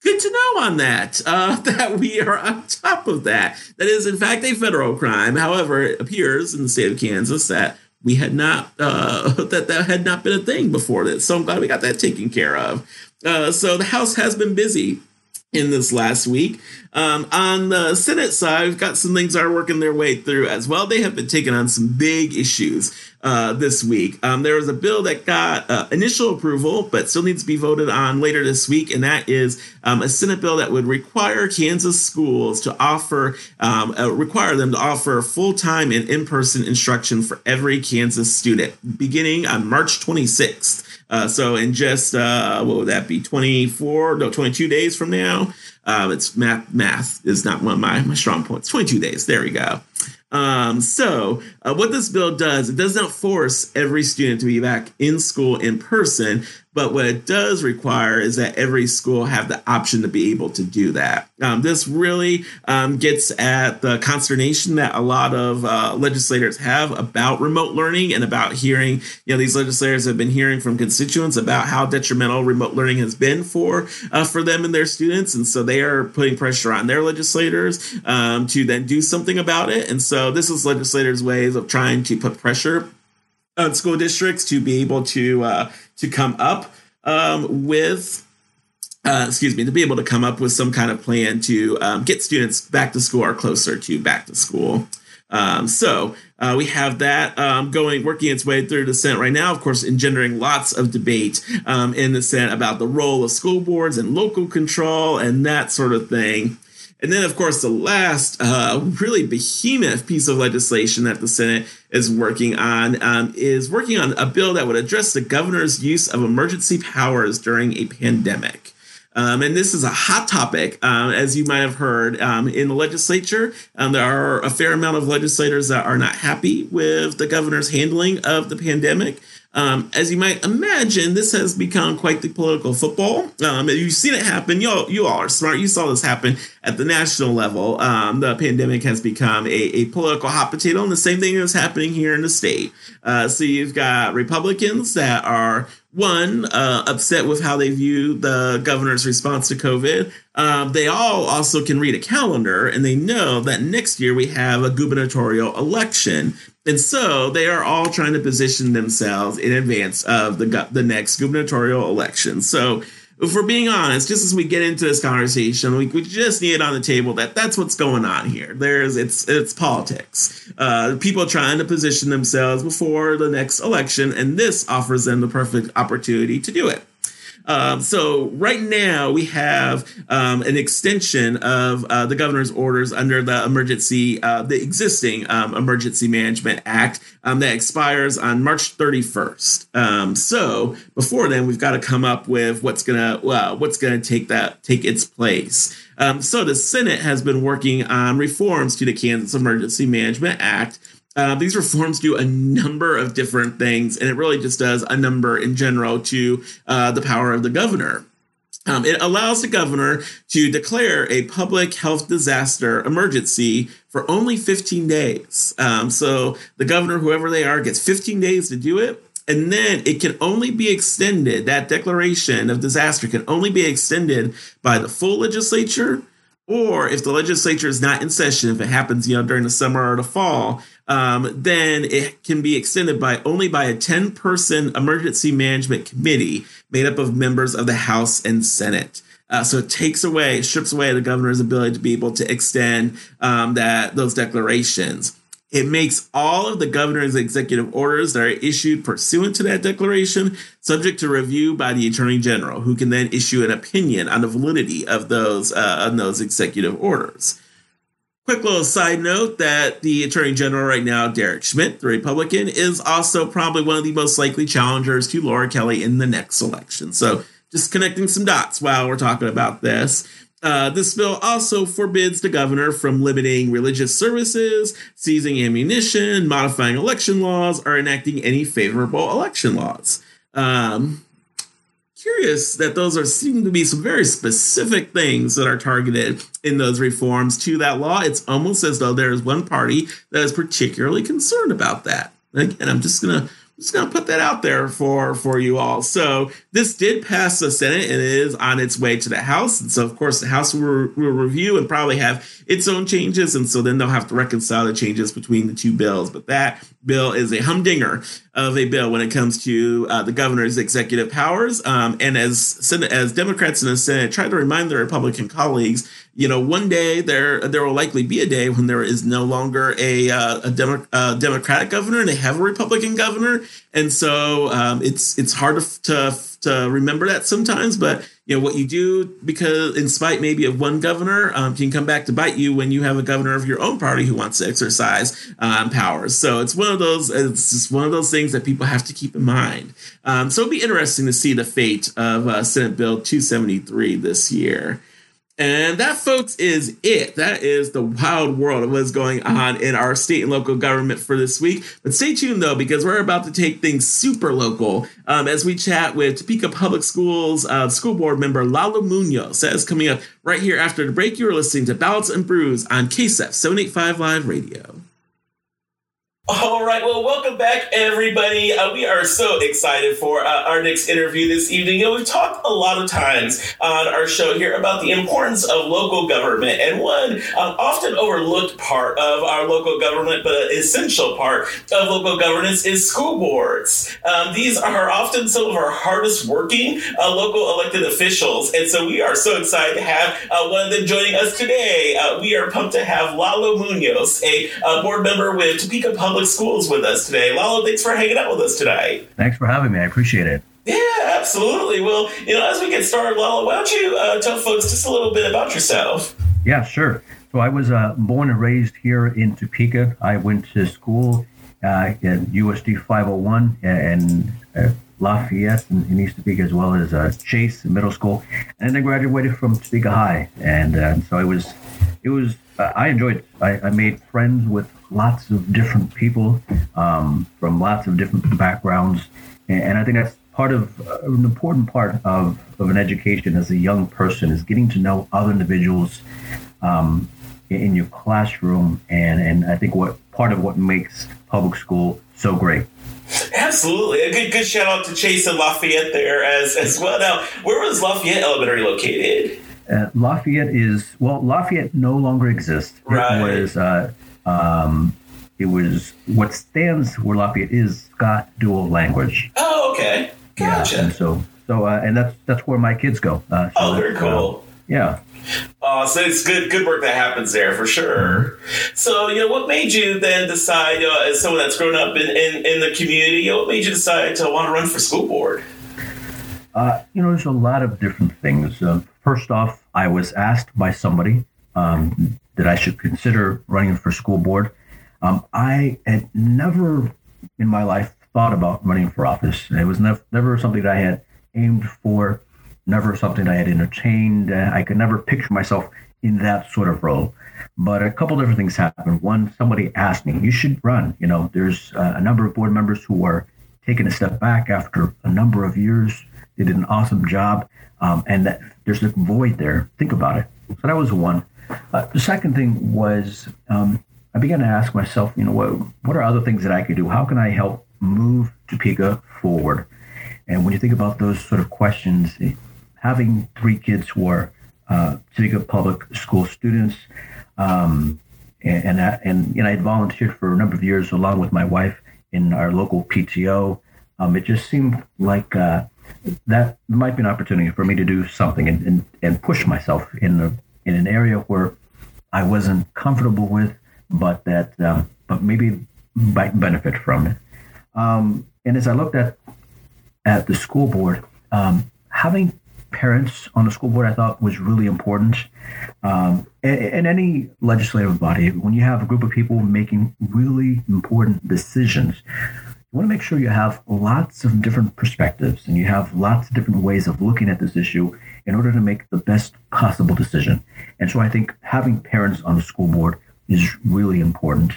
good to know on that uh, that we are on top of that. That is in fact a federal crime. However it appears in the state of kansas that we had not uh, that that had not been a thing before this. So i'm glad we got that taken care of. Uh, so the house has been busy in this last week. Um, on the Senate side, we've got some things that are working their way through as well. They have been taking on some big issues uh, this week. Um, there was a bill that got uh, initial approval, but still needs to be voted on later this week, and that is um, a Senate bill that would require Kansas schools to offer, um, uh, require them to offer full time and in person instruction for every Kansas student beginning on March 26th. Uh, so in just uh, what would that be? 24, no, 22 days from now. Um, it's math. Math is not one of my, my strong points. 22 days. There we go. Um, so, uh, what this bill does, it does not force every student to be back in school in person, but what it does require is that every school have the option to be able to do that. Um, this really um, gets at the consternation that a lot of uh, legislators have about remote learning and about hearing, you know, these legislators have been hearing from constituents about how detrimental remote learning has been for uh, for them and their students, and so they are putting pressure on their legislators um, to then do something about it. And so this is legislators' ways of trying to put pressure on school districts to be able to uh, to come up um, with uh, excuse me to be able to come up with some kind of plan to um, get students back to school or closer to back to school. Um, so uh, we have that um, going, working its way through the Senate right now, of course, engendering lots of debate um, in the Senate about the role of school boards and local control and that sort of thing. And then, of course, the last uh, really behemoth piece of legislation that the Senate is working on um, is working on a bill that would address the governor's use of emergency powers during a pandemic. Um, and this is a hot topic, um, as you might have heard um, in the legislature. Um, there are a fair amount of legislators that are not happy with the governor's handling of the pandemic. Um, as you might imagine, this has become quite the political football. Um, you've seen it happen. You all, you all are smart. You saw this happen at the national level. The pandemic has become a, a, political hot potato, and the same thing is happening here in the state. Uh, so you've got Republicans that are one uh, upset with how they view the governor's response to COVID. Um, they all also can read a calendar and they know that next year we have a gubernatorial election. And so they are all trying to position themselves in advance of the, the next gubernatorial election. So if we're being honest, just as we get into this conversation, we, we just need it on the table that that's what's going on here. There's it's it's politics. Uh, people trying to position themselves before the next election, and this offers them the perfect opportunity to do it. Um, so right now we have um, an extension of uh, the governor's orders under the emergency, uh, the existing um, Emergency Management Act um, that expires on March 31st. Um, so before then, we've got to come up with what's gonna uh, what's gonna take that take its place. Um, so the Senate has been working on reforms to the Kansas Emergency Management Act uh, these reforms do a number of different things, and it really just does a number in general to uh, the power of the governor. Um, it allows the governor to declare a public health disaster emergency for only 15 days. Um, so the governor, whoever they are, gets 15 days to do it. And then it can only be extended, that declaration of disaster can only be extended by the full legislature, or if the legislature is not in session, if it happens, you know, during the summer or the fall, um, then it can be extended by only by a 10 person emergency management committee made up of members of the House and Senate. Uh, so it takes away, strips away the governor's ability to be able to extend um, that those declarations. It makes all of the governor's executive orders that are issued pursuant to that declaration subject to review by the attorney general, who can then issue an opinion on the validity of those uh, on those executive orders. Quick little side note that the Attorney General right now, Derek Schmidt, the Republican, is also probably one of the most likely challengers to Laura Kelly in the next election. So just connecting some dots while we're talking about this. Uh, this bill also forbids the governor from limiting religious services, seizing ammunition, modifying election laws, or enacting any favorable election laws. Um, curious that those are seem to be some very specific things that are targeted in those reforms to that law. It's almost as though there is one party that is particularly concerned about that. Again, I'm just gonna just gonna put that out there for for you all. So this did pass the Senate and it is on its way to the House, and so of course the House will, will review and probably have its own changes, and so then they'll have to reconcile the changes between the two bills. But that bill is a humdinger of a bill when it comes to uh, the governor's executive powers. Um, and as Senate, as Democrats in the Senate try to remind their Republican colleagues, you know, one day there there will likely be a day when there is no longer a uh, a Demo- uh, Democratic governor and they have a Republican governor, and so um, it's it's hard to, to to remember that sometimes. But you know what you do because in spite maybe of one governor um, can come back to bite you when you have a governor of your own party who wants to exercise um, powers so it's one of those it's just one of those things that people have to keep in mind um, so it'll be interesting to see the fate of uh, senate bill 273 this year and that, folks, is it. That is the wild world of what's going on in our state and local government for this week. But stay tuned, though, because we're about to take things super local um, as we chat with Topeka Public Schools uh, school board member Lalo Munoz. That is coming up right here after the break. You are listening to Ballots and Brews on KSEF 785 Live Radio. All right. Well, welcome back, everybody. Uh, we are so excited for uh, our next interview this evening. You know, we've talked a lot of times on our show here about the importance of local government, and one um, often overlooked part of our local government, but an essential part of local governance is school boards. Um, these are often some of our hardest working uh, local elected officials, and so we are so excited to have uh, one of them joining us today. Uh, we are pumped to have Lalo Munoz, a board member with Topeka Public public schools with us today. Lalo, thanks for hanging out with us today. Thanks for having me. I appreciate it. Yeah, absolutely. Well, you know, as we get started, Lalo, why don't you uh, tell folks just a little bit about yourself? Yeah, sure. So I was uh, born and raised here in Topeka. I went to school uh, in USD 501 and uh, Lafayette in, in, East Topeka, as well as uh, Chase Middle School, and then I graduated from Topeka High. And uh, so it was, it was, I enjoyed it. I, I made friends with lots of different people um, from lots of different backgrounds. and I think that's part of uh, an important part of, of an education as a young person is getting to know other individuals um, in your classroom, and and I think what part of what makes public school so great. Absolutely, a good good shout out to Chase and Lafayette there as as well. Now, where was Lafayette Elementary located? Uh, Lafayette is well, Lafayette no longer exists. Right. It was uh, um, it was what stands where Lafayette is Scott dual language. Oh, okay, gotcha. Yeah, and so so uh, and that's that's where my kids go. Uh, so oh, very cool. Uh, yeah. Uh, so it's good, good work that happens there for sure. So, you know, what made you then decide, know, as someone that's grown up in, in, in the community, you know, what made you decide to want to run for school board? Uh, you know, there's a lot of different things. Uh, first off, I was asked by somebody um, that I should consider running for school board. Um, I had never in my life thought about running for office. It was never, never something that I had aimed for never something that I had entertained. Uh, I could never picture myself in that sort of role. But a couple different things happened. One, somebody asked me, "You should run." You know, there's uh, a number of board members who are taking a step back after a number of years. They did an awesome job, um, and that there's a void there. Think about it. So that was one. Uh, the second thing was um, I began to ask myself, you know, what what are other things that I could do? How can I help move Topeka forward? And when you think about those sort of questions, having three kids who are uh, Topeka public school students, um, and and, I, and know, I volunteered for a number of years along with my wife in our local PTO. Um, it just seemed like uh, that might be an opportunity for me to do something and, and, and push myself in a, in an area where I wasn't comfortable with, but that um, but maybe might benefit from it. Um, and as I looked at at the school board, um, having parents on the school board I thought was really important. Um, in any legislative body, when you have a group of people making really important decisions, you want to make sure you have lots of different perspectives and you have lots of different ways of looking at this issue in order to make the best possible decision. And so I think having parents on the school board is really important.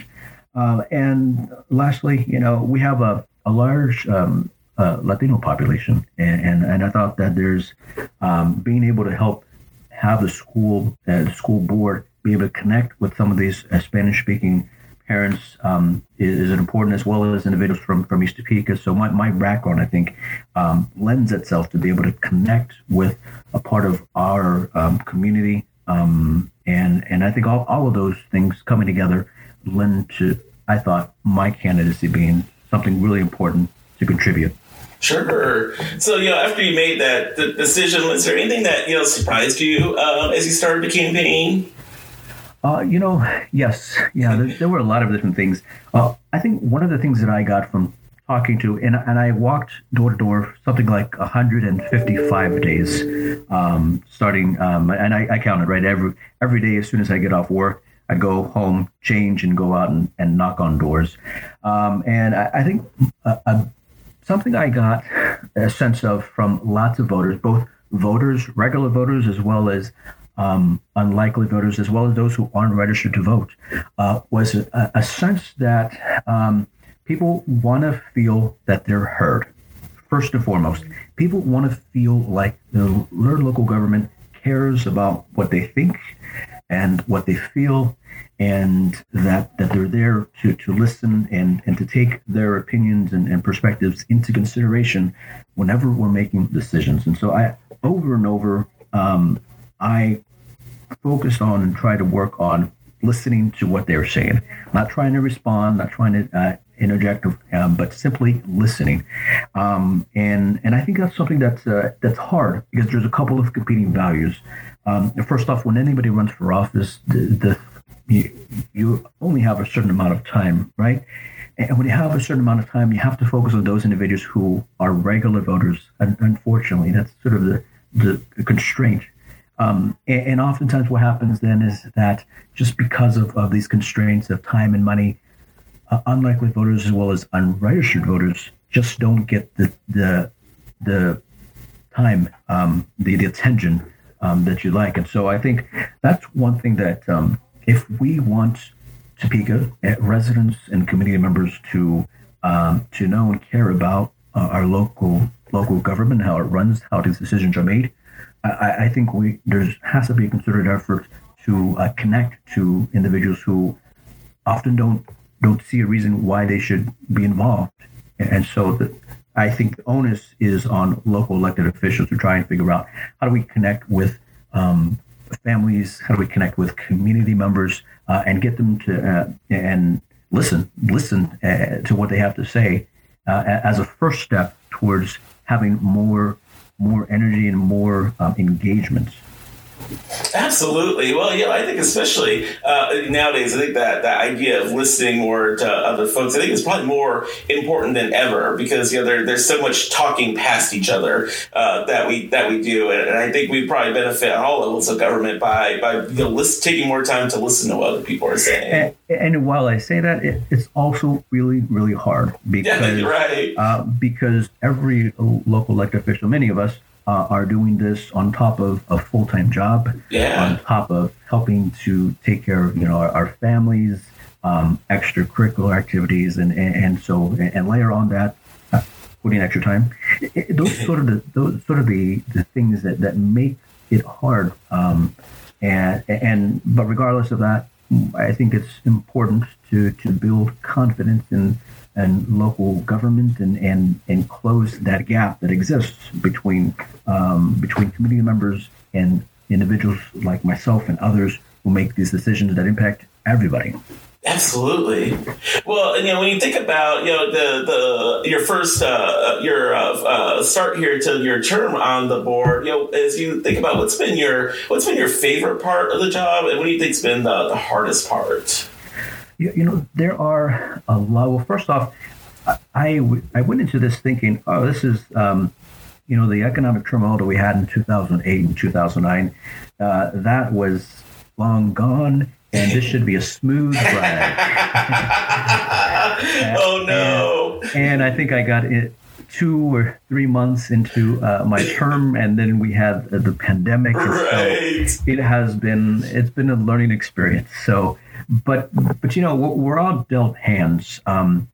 Uh, and lastly, you know, we have a, a large um, uh, Latino population, and, and, and I thought that there's um, being able to help have the school uh, the school board be able to connect with some of these uh, Spanish speaking parents um, is, is, important as well as individuals from from East Topeka. So my, my background, I think, um, lends itself to be able to connect with a part of our um, community, um, and and I think all, all of those things coming together lend to I thought my candidacy being something really important to contribute. Sure. So, you know, after you made that decision, was there anything that, you know, surprised you uh, as you started the campaign? Uh, you know, yes. Yeah, there, there, were a lot of different things. Uh, I think one of the things that I got from talking to, and, and I walked door to door something like 155 days, um, starting, um, and I, I counted, right? Every, every day as soon as I get off work, I go home, change, and go out and, and knock on doors. Um, and I, I think a, a something I got a sense of from lots of voters, both voters, regular voters, as well as um, unlikely voters, as well as those who aren't registered to vote, uh, was a, a, sense that um, people want to feel that they're heard. First and foremost, people want to feel like the, their local government cares about what they think and what they feel and that that they're there to to listen and and to take their opinions and, and perspectives into consideration whenever we're making decisions and so i over and over um, i focused on and try to work on listening to what they're saying not trying to respond not trying to uh, interject um, but simply listening um, and and i think that's something that's uh, that's hard because there's a couple of competing values um, first off when anybody runs for office the, the you, you only have a certain amount of time, right? And when you have a certain amount of time, you have to focus on those individuals who are regular voters. And unfortunately, that's sort of the, the constraint. Um, and, and, oftentimes, what happens then is that just because of, of these constraints of time and money, uh, unlikely voters as well as unregistered voters just don't get the the the time, um, the, the attention um, that you like. And so I think that's one thing that um, if we want Topeka residents and community members to um, to know and care about uh, our local local government, how it runs, how these decisions are made. I, I think we there has to be a concerted effort to uh, connect to individuals who often don't don't see a reason why they should be involved, and so the, I think the onus is on local elected officials to try and figure out how do we connect with um, families, how do we connect with community members, uh, and get them to uh, and listen, listen uh, to what they have to say uh, as a first step towards having more more energy and more um, engagement Absolutely. Well, yeah, I think especially uh, nowadays, I think that that idea of listening more to other folks, I think is probably more important than ever because you know there, there's so much talking past each other uh, that we that we do, and, and, I think we probably benefit on all levels of government by by you know list, taking more time to listen to what other people are saying. And, and while I say that, it, it's also really really hard because yeah, right. uh, because every local elected official, many of us uh, are doing this on top of a full time job, yeah. on top of helping to take care of you know our, our families, um, extracurricular activities, and, and, and so and layer on that uh, putting extra time. It, those sort of the those sort of the, the things that, that make it hard. Um, and and but regardless of that, I think it's important to to build confidence in and local government and, and, and close that gap that exists between um, between community members and individuals like myself and others who make these decisions that impact everybody. Absolutely. Well, you know, when you think about you know the the your first uh, your uh, uh, start here to your term on the board, you know, as you think about what's been your what's been your favorite part of the job, and what do you think's been the, the hardest part? You, you know, there are a lot. Well, first off, I, I went into this thinking, oh, this is, um, you know, the economic turmoil that we had in 2008 and 2009. Uh, that was long gone, and this should be a smooth ride. oh no! And, and, I think I got it two or three months into uh, my term, and then we had the pandemic. Right. So it has been it's been a learning experience. So but but you know we're all dealt hands, um,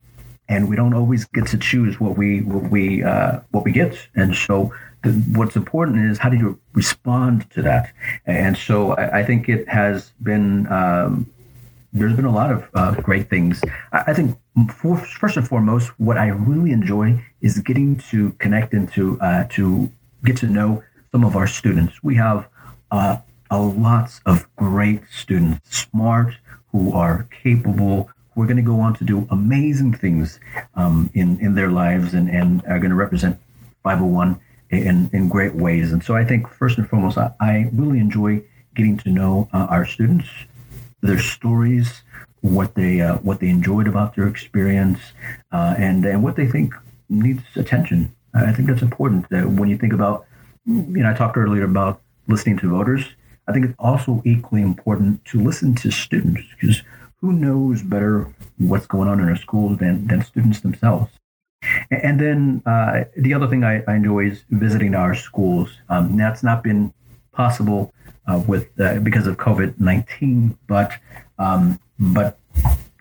and we don't always get to choose what we what we uh, what we get. And so the, what's important is how do you respond to that? And so I, I think it has been. Um, there's been a lot of uh, great things. I, think for, first and foremost, what I really enjoy is getting to connect and to uh, to get to know some of our students. We have uh, a lots of great students, smart, who are capable, who are going to go on to do amazing things um, in, in their lives and, and are going to represent 501 in, in great ways. And so I think, first and foremost, I, I really enjoy getting to know uh, our students, their stories, what they uh, what they enjoyed about their experience, uh, and and what they think needs attention. I think that's important. When you think about, you know, I talked earlier about listening to voters. I think it's also equally important to listen to students because who knows better what's going on in our schools than, than students themselves. And then uh, the other thing I, I, enjoy is visiting our schools. Um, that's not been possible uh, with uh, because of COVID nineteen, but um, but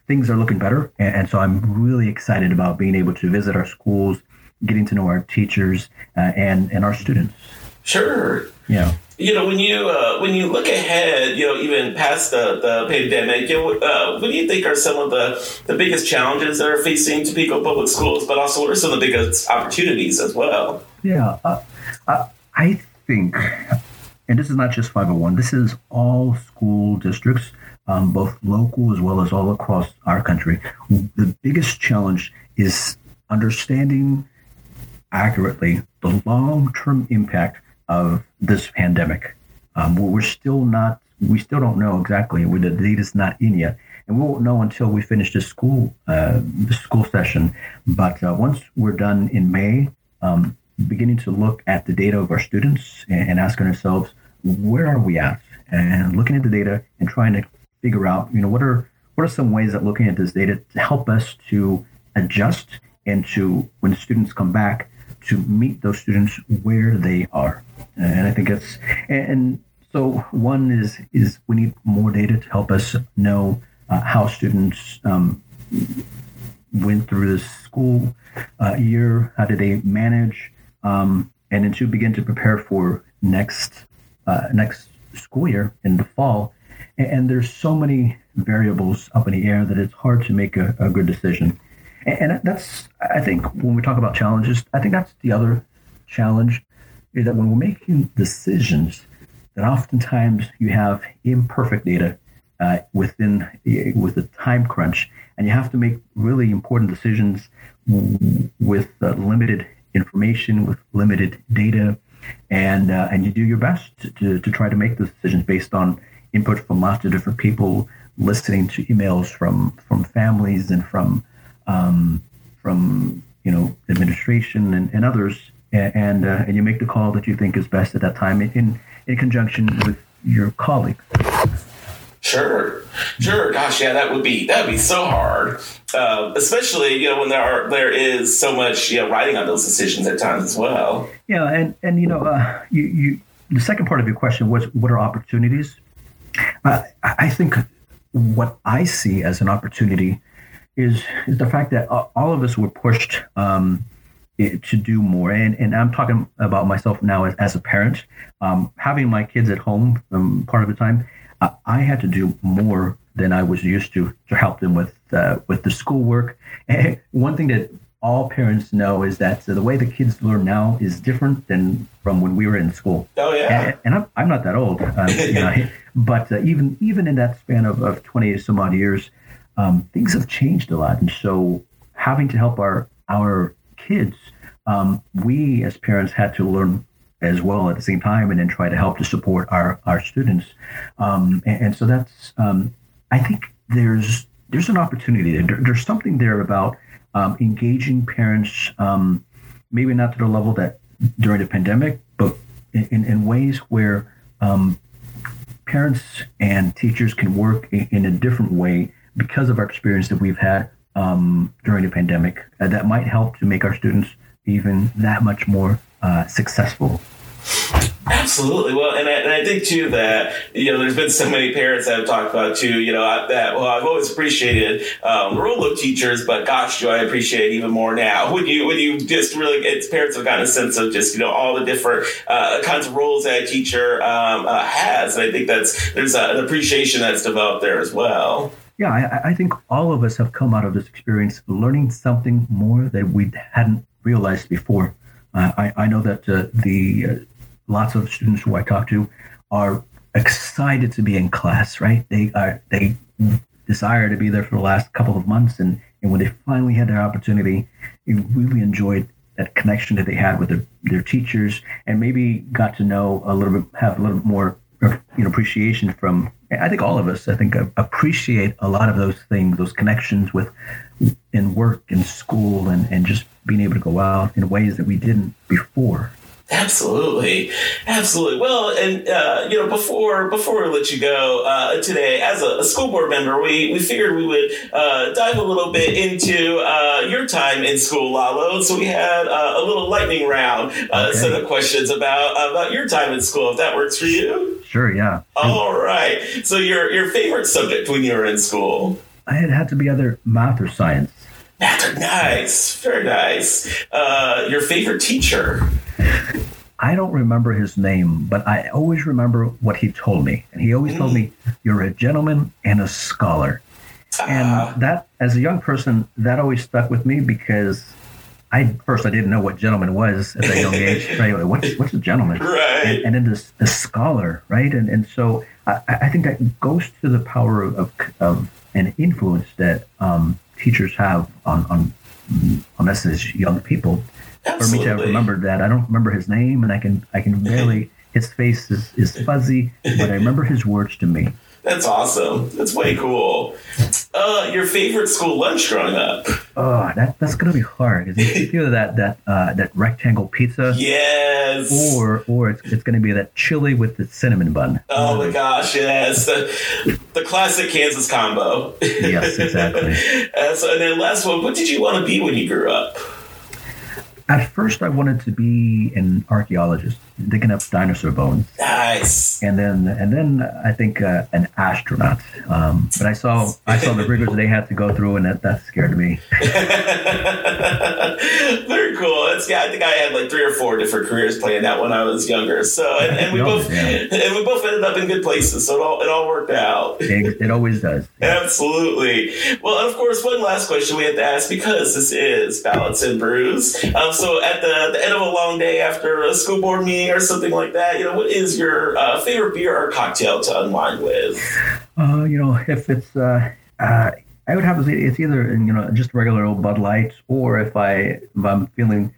things are looking better, and, and, so I'm really excited about being able to visit our schools, getting to know our teachers uh, and and our students. Sure. Yeah you know, when you uh, when you look ahead, you know, even past the, the pandemic, you know, uh, what do you think are some of the, the biggest challenges that are facing Topeka public schools, but also what are some of the biggest opportunities as well? Yeah, uh, uh I think, and this is not just 501, this is all school districts, um, both local as well as all across our country. The biggest challenge is understanding accurately the long term impact of this pandemic. Um, we're still not, we still don't know exactly. The data's not in yet, and we won't know until we finish this school, uh, the school session. But uh, once we're done in May, um, beginning to look at the data of our students and, and asking ourselves, where are we at? And looking at the data and trying to figure out, you know, what are what are some ways that looking at this data to help us to adjust and to when students come back to meet those students where they are. And I think it's and so one is is we need more data to help us know uh, how students um, went through this school uh, year? How did they manage? Um, and then to begin to prepare for next uh, next school year in the fall. And, and, there's so many variables up in the air that it's hard to make a, a good decision. And, that's, I think, when we talk about challenges, I think that's the other challenge is that when we're making decisions, that oftentimes you have imperfect data uh, within with the time crunch, and you have to make really important decisions with uh, limited information, with limited data, and uh, and you do your best to, to try to make those decisions based on input from lots of different people, listening to emails from from families and from um, from you know administration and, and others, and and, uh, and you make the call that you think is best at that time in in conjunction with your colleagues. Sure, sure. Gosh, yeah, that would be that would be so hard, uh, especially you know when there are there is so much you know writing on those decisions at times as well. Yeah, and and you know uh, you you the second part of your question was what are opportunities? Uh, I think what I see as an opportunity is is the fact that all of us were pushed um, to do more, and and I'm talking about myself now as, as a parent, um, having my kids at home um, part of the time I had to do more than I was used to to help them with uh, with the schoolwork. And one thing that all parents know is that the way the kids learn now is different than from when we were in school. Oh yeah, and, and I'm, I'm not that old, uh, you know, but uh, even even in that span of, of 20 some odd years, um, things have changed a lot, and so having to help our our kids, um, we as parents had to learn as well at the same time, and then try to help to support our our students. Um, and, and, so that's um, I think there's there's an opportunity there. There's something there about um, engaging parents, um, maybe not to the level that during the pandemic, but in, in ways where parents and teachers can work in, in, a different way because of our experience that we've had um, during the pandemic. Uh, that might help to make our students even that much more uh, successful Absolutely. Well, and I, and I think too that you know there's been so many parents that have talked about too. You know that well, I've always appreciated um, role of teachers, but gosh, do I appreciate it even more now when you when you just really it's parents have gotten a sense of just you know all the different uh, kinds of roles that a teacher um, uh, has, and I think that's there's a, an appreciation that's developed there as well. Yeah, I, I think all of us have come out of this experience learning something more that we hadn't realized before. Uh, I, I know that uh, the uh, lots of students who I talk to are excited to be in class, right? They are they desire to be there for the last couple of months, and and when they finally had their opportunity, they really enjoyed that connection that they had with their, their teachers, and maybe got to know a little bit, have a little bit more you know appreciation from. I think all of us, I think, appreciate a lot of those things, those connections with in work and school, and and just being able to go out in ways that we didn't before. Absolutely, absolutely. Well, and uh, you know, before before we let you go uh, today, as a, a, school board member, we we figured we would uh, dive a little bit into uh, your time in school, Lalo. So we had uh, a little lightning round uh, okay. set of questions about about your time in school, if that works for you. Sure. Yeah. All right. So your your favorite subject when you were in school? I had had to be either math or science. Math, nice, very nice. your favorite teacher? I don't remember his name, but I always remember what he told me. And he always told me, You're a gentleman and a scholar. And ah. that, as a young person, that always stuck with me because I first I didn't know what gentleman was at that young age. Right? What's what's a gentleman? Right. And, and then this the scholar, right? And and so I, I think that goes to the power of of, of an influence that um, teachers have on on on us as young people Absolutely. for me to remember that. I don't remember his name, and I can I can barely. his face is, is fuzzy, but I remember his words to me. That's awesome. That's way cool. Uh, your favorite school lunch growing up? Oh, that, that's gonna be hard it's either that that uh, that rectangle pizza, yes, or or it's, it's gonna be that chili with the cinnamon bun. Oh my gosh, yes, the, the classic Kansas combo. yes, exactly. uh, so, and then last one, what did you want to be when you grew up? at first I wanted to be an archaeologist, digging up dinosaur bones. Nice. And then and then I think uh, an astronaut. Um, but I saw I saw the rigors they had to go through, and that, that scared me. Very cool. That's, yeah, I think I had like three or four different careers playing that when I was younger. So and, and we both yeah. and we both ended up in good places. So it all it all worked out. It, it always does. Absolutely. Well, of course, one last question we have to ask because this is ballots and brews. Um, so at the, the end of a long day after a school board meeting or something like that, you know, what is your uh, favorite beer or cocktail to unwind with? Uh, you know, if it's uh, uh, I would have to say it's either you know just regular old Bud Light, or if I if I'm feeling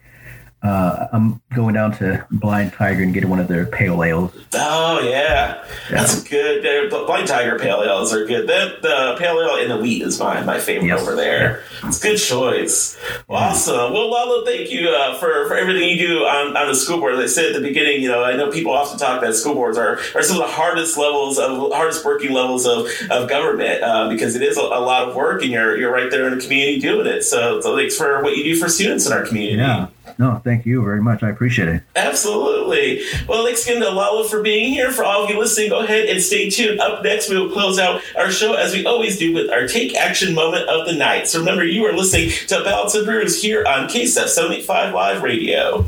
uh, I'm going down to Blind Tiger and getting one of their pale ales. Oh yeah, yeah. that's good. Blind Tiger pale ales are good. The, the pale ale in the wheat is my my favorite over there. It's a good choice. Well, awesome. Well, Lalo, thank you uh, for for everything you do on, on the school board. As I said at the beginning, you know, I know people often talk that school boards are, are some of the hardest levels of hardest working levels of, of government uh, because it is a, a, lot of work and you're you're right there in the community doing it. So, so thanks for what you do for students in our community. Yeah. No, thank you very much. I appreciate it. Absolutely. Well, thanks again to Lalo for being here. For all of you listening, go ahead and stay tuned. Up next, we will close out our show as we always do with our take action moment of the night. So remember, you are listening to Ballots and Brews here on KSF 785 Live Radio.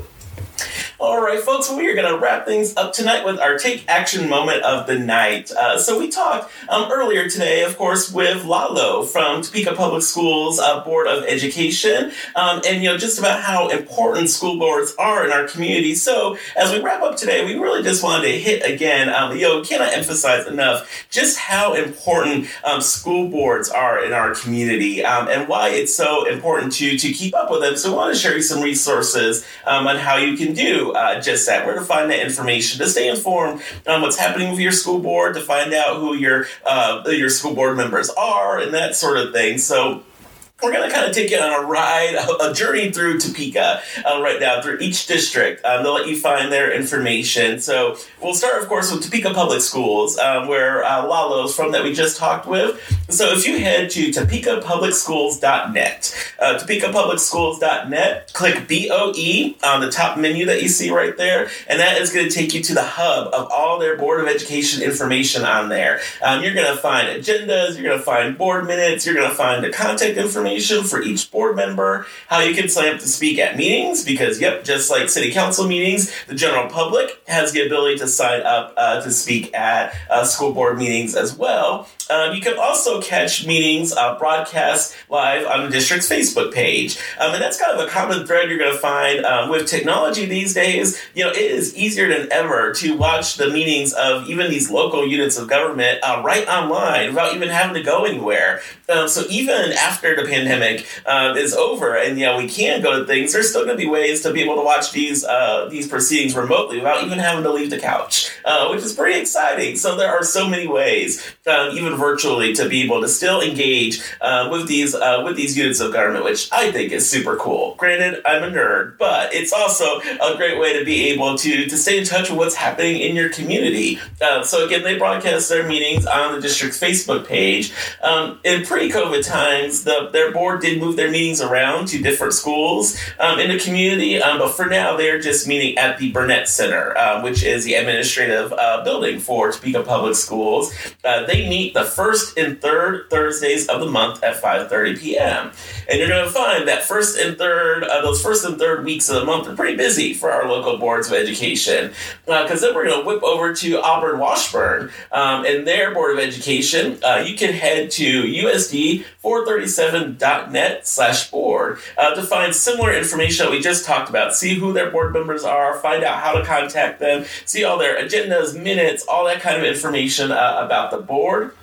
All right, folks, we are going to wrap things up tonight with our take action moment of the night. Uh, so, we talked um, earlier today, of course, with Lalo from Topeka Public Schools uh, Board of Education, um, and you know just about how important school boards are in our community. So, as we wrap up today, we really just wanted to hit again, um, you know, cannot emphasize enough just how important um, school boards are in our community um, and why it's so important to to keep up with them. So, we want to share you some resources um, on how you can do uh, just that, where to find that information, to stay informed on what's happening with your school board, to find out who your uh, your school board members are, and that sort of thing. So we're going to kind of take you on a ride, a, journey through Topeka uh, right now, through each district. Um, they'll let you find their information. So we'll start, of course, with Topeka Public Schools, um, where uh, Lalo's from that we just talked with. So if you head to topekapublicschools.net, uh, topekapublicschools.net, click BOE on the top menu that you see right there, and that is going to take you to the hub of all their Board of Education information on there. Um, you're going to find agendas, you're going to find board minutes, you're going to find the contact information information for each board member, how you can sign up to speak at meetings, because, yep, just like city council meetings, the general public has the ability to sign up uh, to speak at uh, school board meetings as well. Um, you can also catch meetings uh, broadcast live on the district's Facebook page. Um, and that's kind of a common thread you're going to find um, with technology these days. You know, it is easier than ever to watch the meetings of even these local units of government uh, right online without even having to go anywhere. Um, so even after the pandemic uh, is over and, you know, we can go to things, there's still going to be ways to be able to watch these, uh, these proceedings remotely without even having to leave the couch, uh, which is pretty exciting. So there are so many ways, um, even virtually to be able to still engage uh, with these uh, with these units of government, which I think is super cool. Granted, I'm a nerd, but it's also a great way to be able to to stay in touch with what's happening in your community. Uh, so again, they broadcast their meetings on the district's Facebook page. Um, in pre-COVID times, the, their board did move their meetings around to different schools um, in the community, um, but for now, they're just meeting at the Burnett Center, uh, which is the administrative uh, building for Topeka Public Schools. Uh, they meet the first and third Thursdays of the month at 5:30 p.m. And you're going to find that first and third, uh, those first and third weeks of the month are pretty busy for our local boards of education. Because uh, then we're going to whip over to Auburn Washburn um, and their board of education. Uh, you can head to USD437.net slash board uh, to find similar information that we just talked about. See who their board members are, find out how to contact them, see all their agendas, minutes, all that kind of information uh, about the board.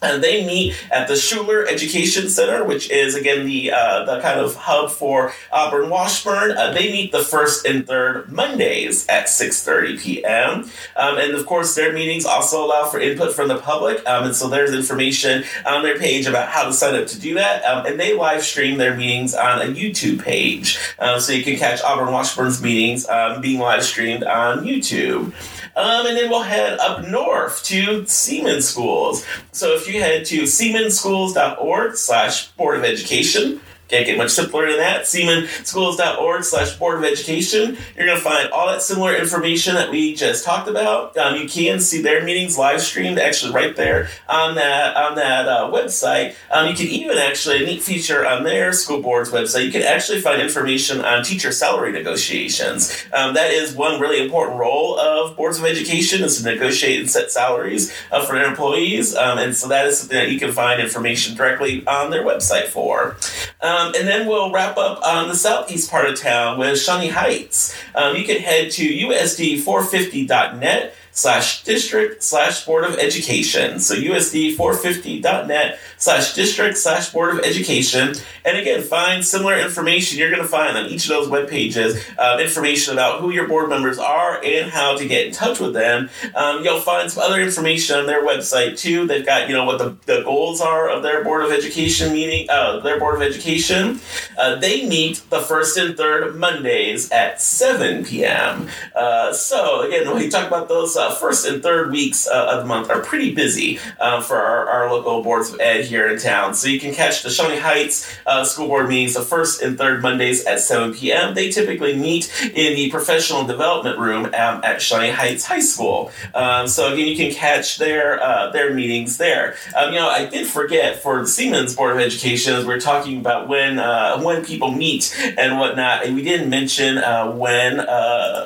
And they meet at the Schuler Education Center, which is again the uh, the kind of hub for Auburn Washburn. Uh, they meet the first and third Mondays at 6:30 p.m. Um, and of course, their meetings also allow for input from the public. Um, and so there's information on their page about how to sign up to do that. Um, and they live stream their meetings on a YouTube page, um, so you can catch Auburn Washburn's meetings um, being live streamed on YouTube. Um, and then we'll head up north to Seaman Schools. So if you head to seamanschools.org slash Board of Education, Can't get much simpler than that. SeamanSchools.org slash Board of Education. You're going to find all that similar information that we just talked about. Um, you can see their meetings live streamed actually right there on that on that uh, website. Um, you can even actually, a neat feature on their school board's website, you can actually find information on teacher salary negotiations. Um, that is one really important role of boards of education is to negotiate and set salaries uh, for their employees. Um, and so that is something that you can find information directly on their website for. Um, and then we'll wrap up on the southeast part of town with Shawnee Heights. Um, you can head to usd450.net slash district slash board of education. So usd450.net slash district slash board of education. And again, find similar information you're going to find on each of those web pages, uh, information about who your board members are and how to get in touch with them. Um, you'll find some other information on their website too. They've got, you know, what the, the goals are of their board of education meeting, uh, their board of education. Uh, they meet the first and third Mondays at 7 p.m. Uh, so again, when we talk about those uh, first and third weeks uh, of the month are pretty busy uh, for our, our, local boards of ed here in town. So you can catch the Shawnee Heights uh, school board meetings the first and third Mondays at 7 p.m. They typically meet in the professional development room um, at Shawnee Heights High School. Um, so again, you can catch their uh, their meetings there. Um, you know, I did forget for the Seaman Board of Education as we are talking about when uh, when people meet and whatnot, and we didn't mention uh, when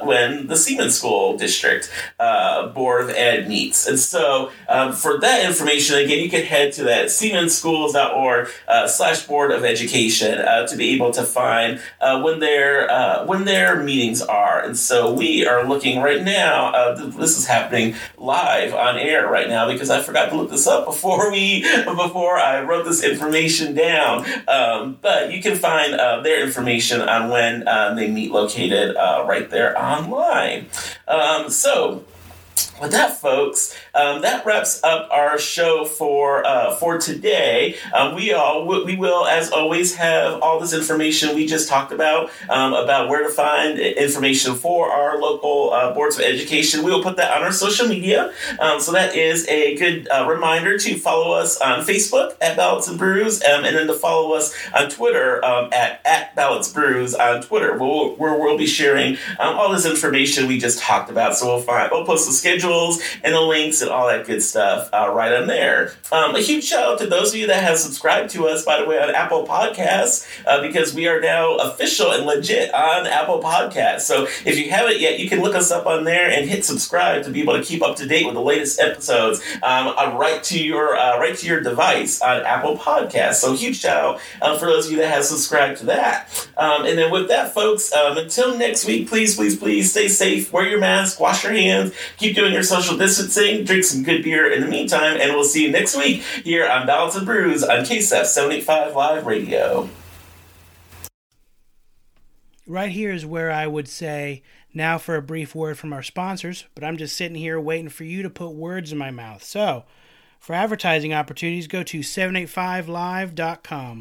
when the Seaman School District Board of Ed meets. And so um, for that information, again, you can head to that seamanschools.org uh, slash Board of Education uh, to be able to find uh, when their uh, when their meetings are. And so we are looking right now. Uh, this is happening live on air right now because I forgot to look this up before we before I wrote this information down. Um, but you can find their information on when they meet located right there online. Um, so with that, folks, um, that wraps up our show for uh, for today. Um, we all we will, as always, have all this information we just talked about um, about where to find information for our local uh, boards of education. We will put that on our social media, um, so that is a good uh, reminder to follow us on Facebook at Ballots and Brews, um, and then to follow us on Twitter um, at at Ballots Brews on Twitter, where we'll, we'll be sharing all this information we just talked about. So we'll find we'll post the schedules and the links and all that good stuff uh, right on there. Um, a huge shout out to those of you that have subscribed to us, by the way, on Apple Podcasts, uh, because we are now official and legit on Apple Podcasts. So if you haven't yet, you can look us up on there and hit subscribe to be able to keep up to date with the latest episodes um, uh, right to your uh, right to your device on Apple Podcasts. So huge shout out um, for those of you that have subscribed to that. Um, and then with that, folks, um, until next week, please, please, please stay safe, wear your mask, wash your hands, keep doing your social distancing, drink some good beer in the meantime, and we'll see you next week here on Ballots and Brews on KSEF 785 Live Radio. Right here is where I would say, now for a brief word from our sponsors, but I'm just sitting here waiting for you to put words in my mouth. So, for advertising opportunities, go to 785live.com.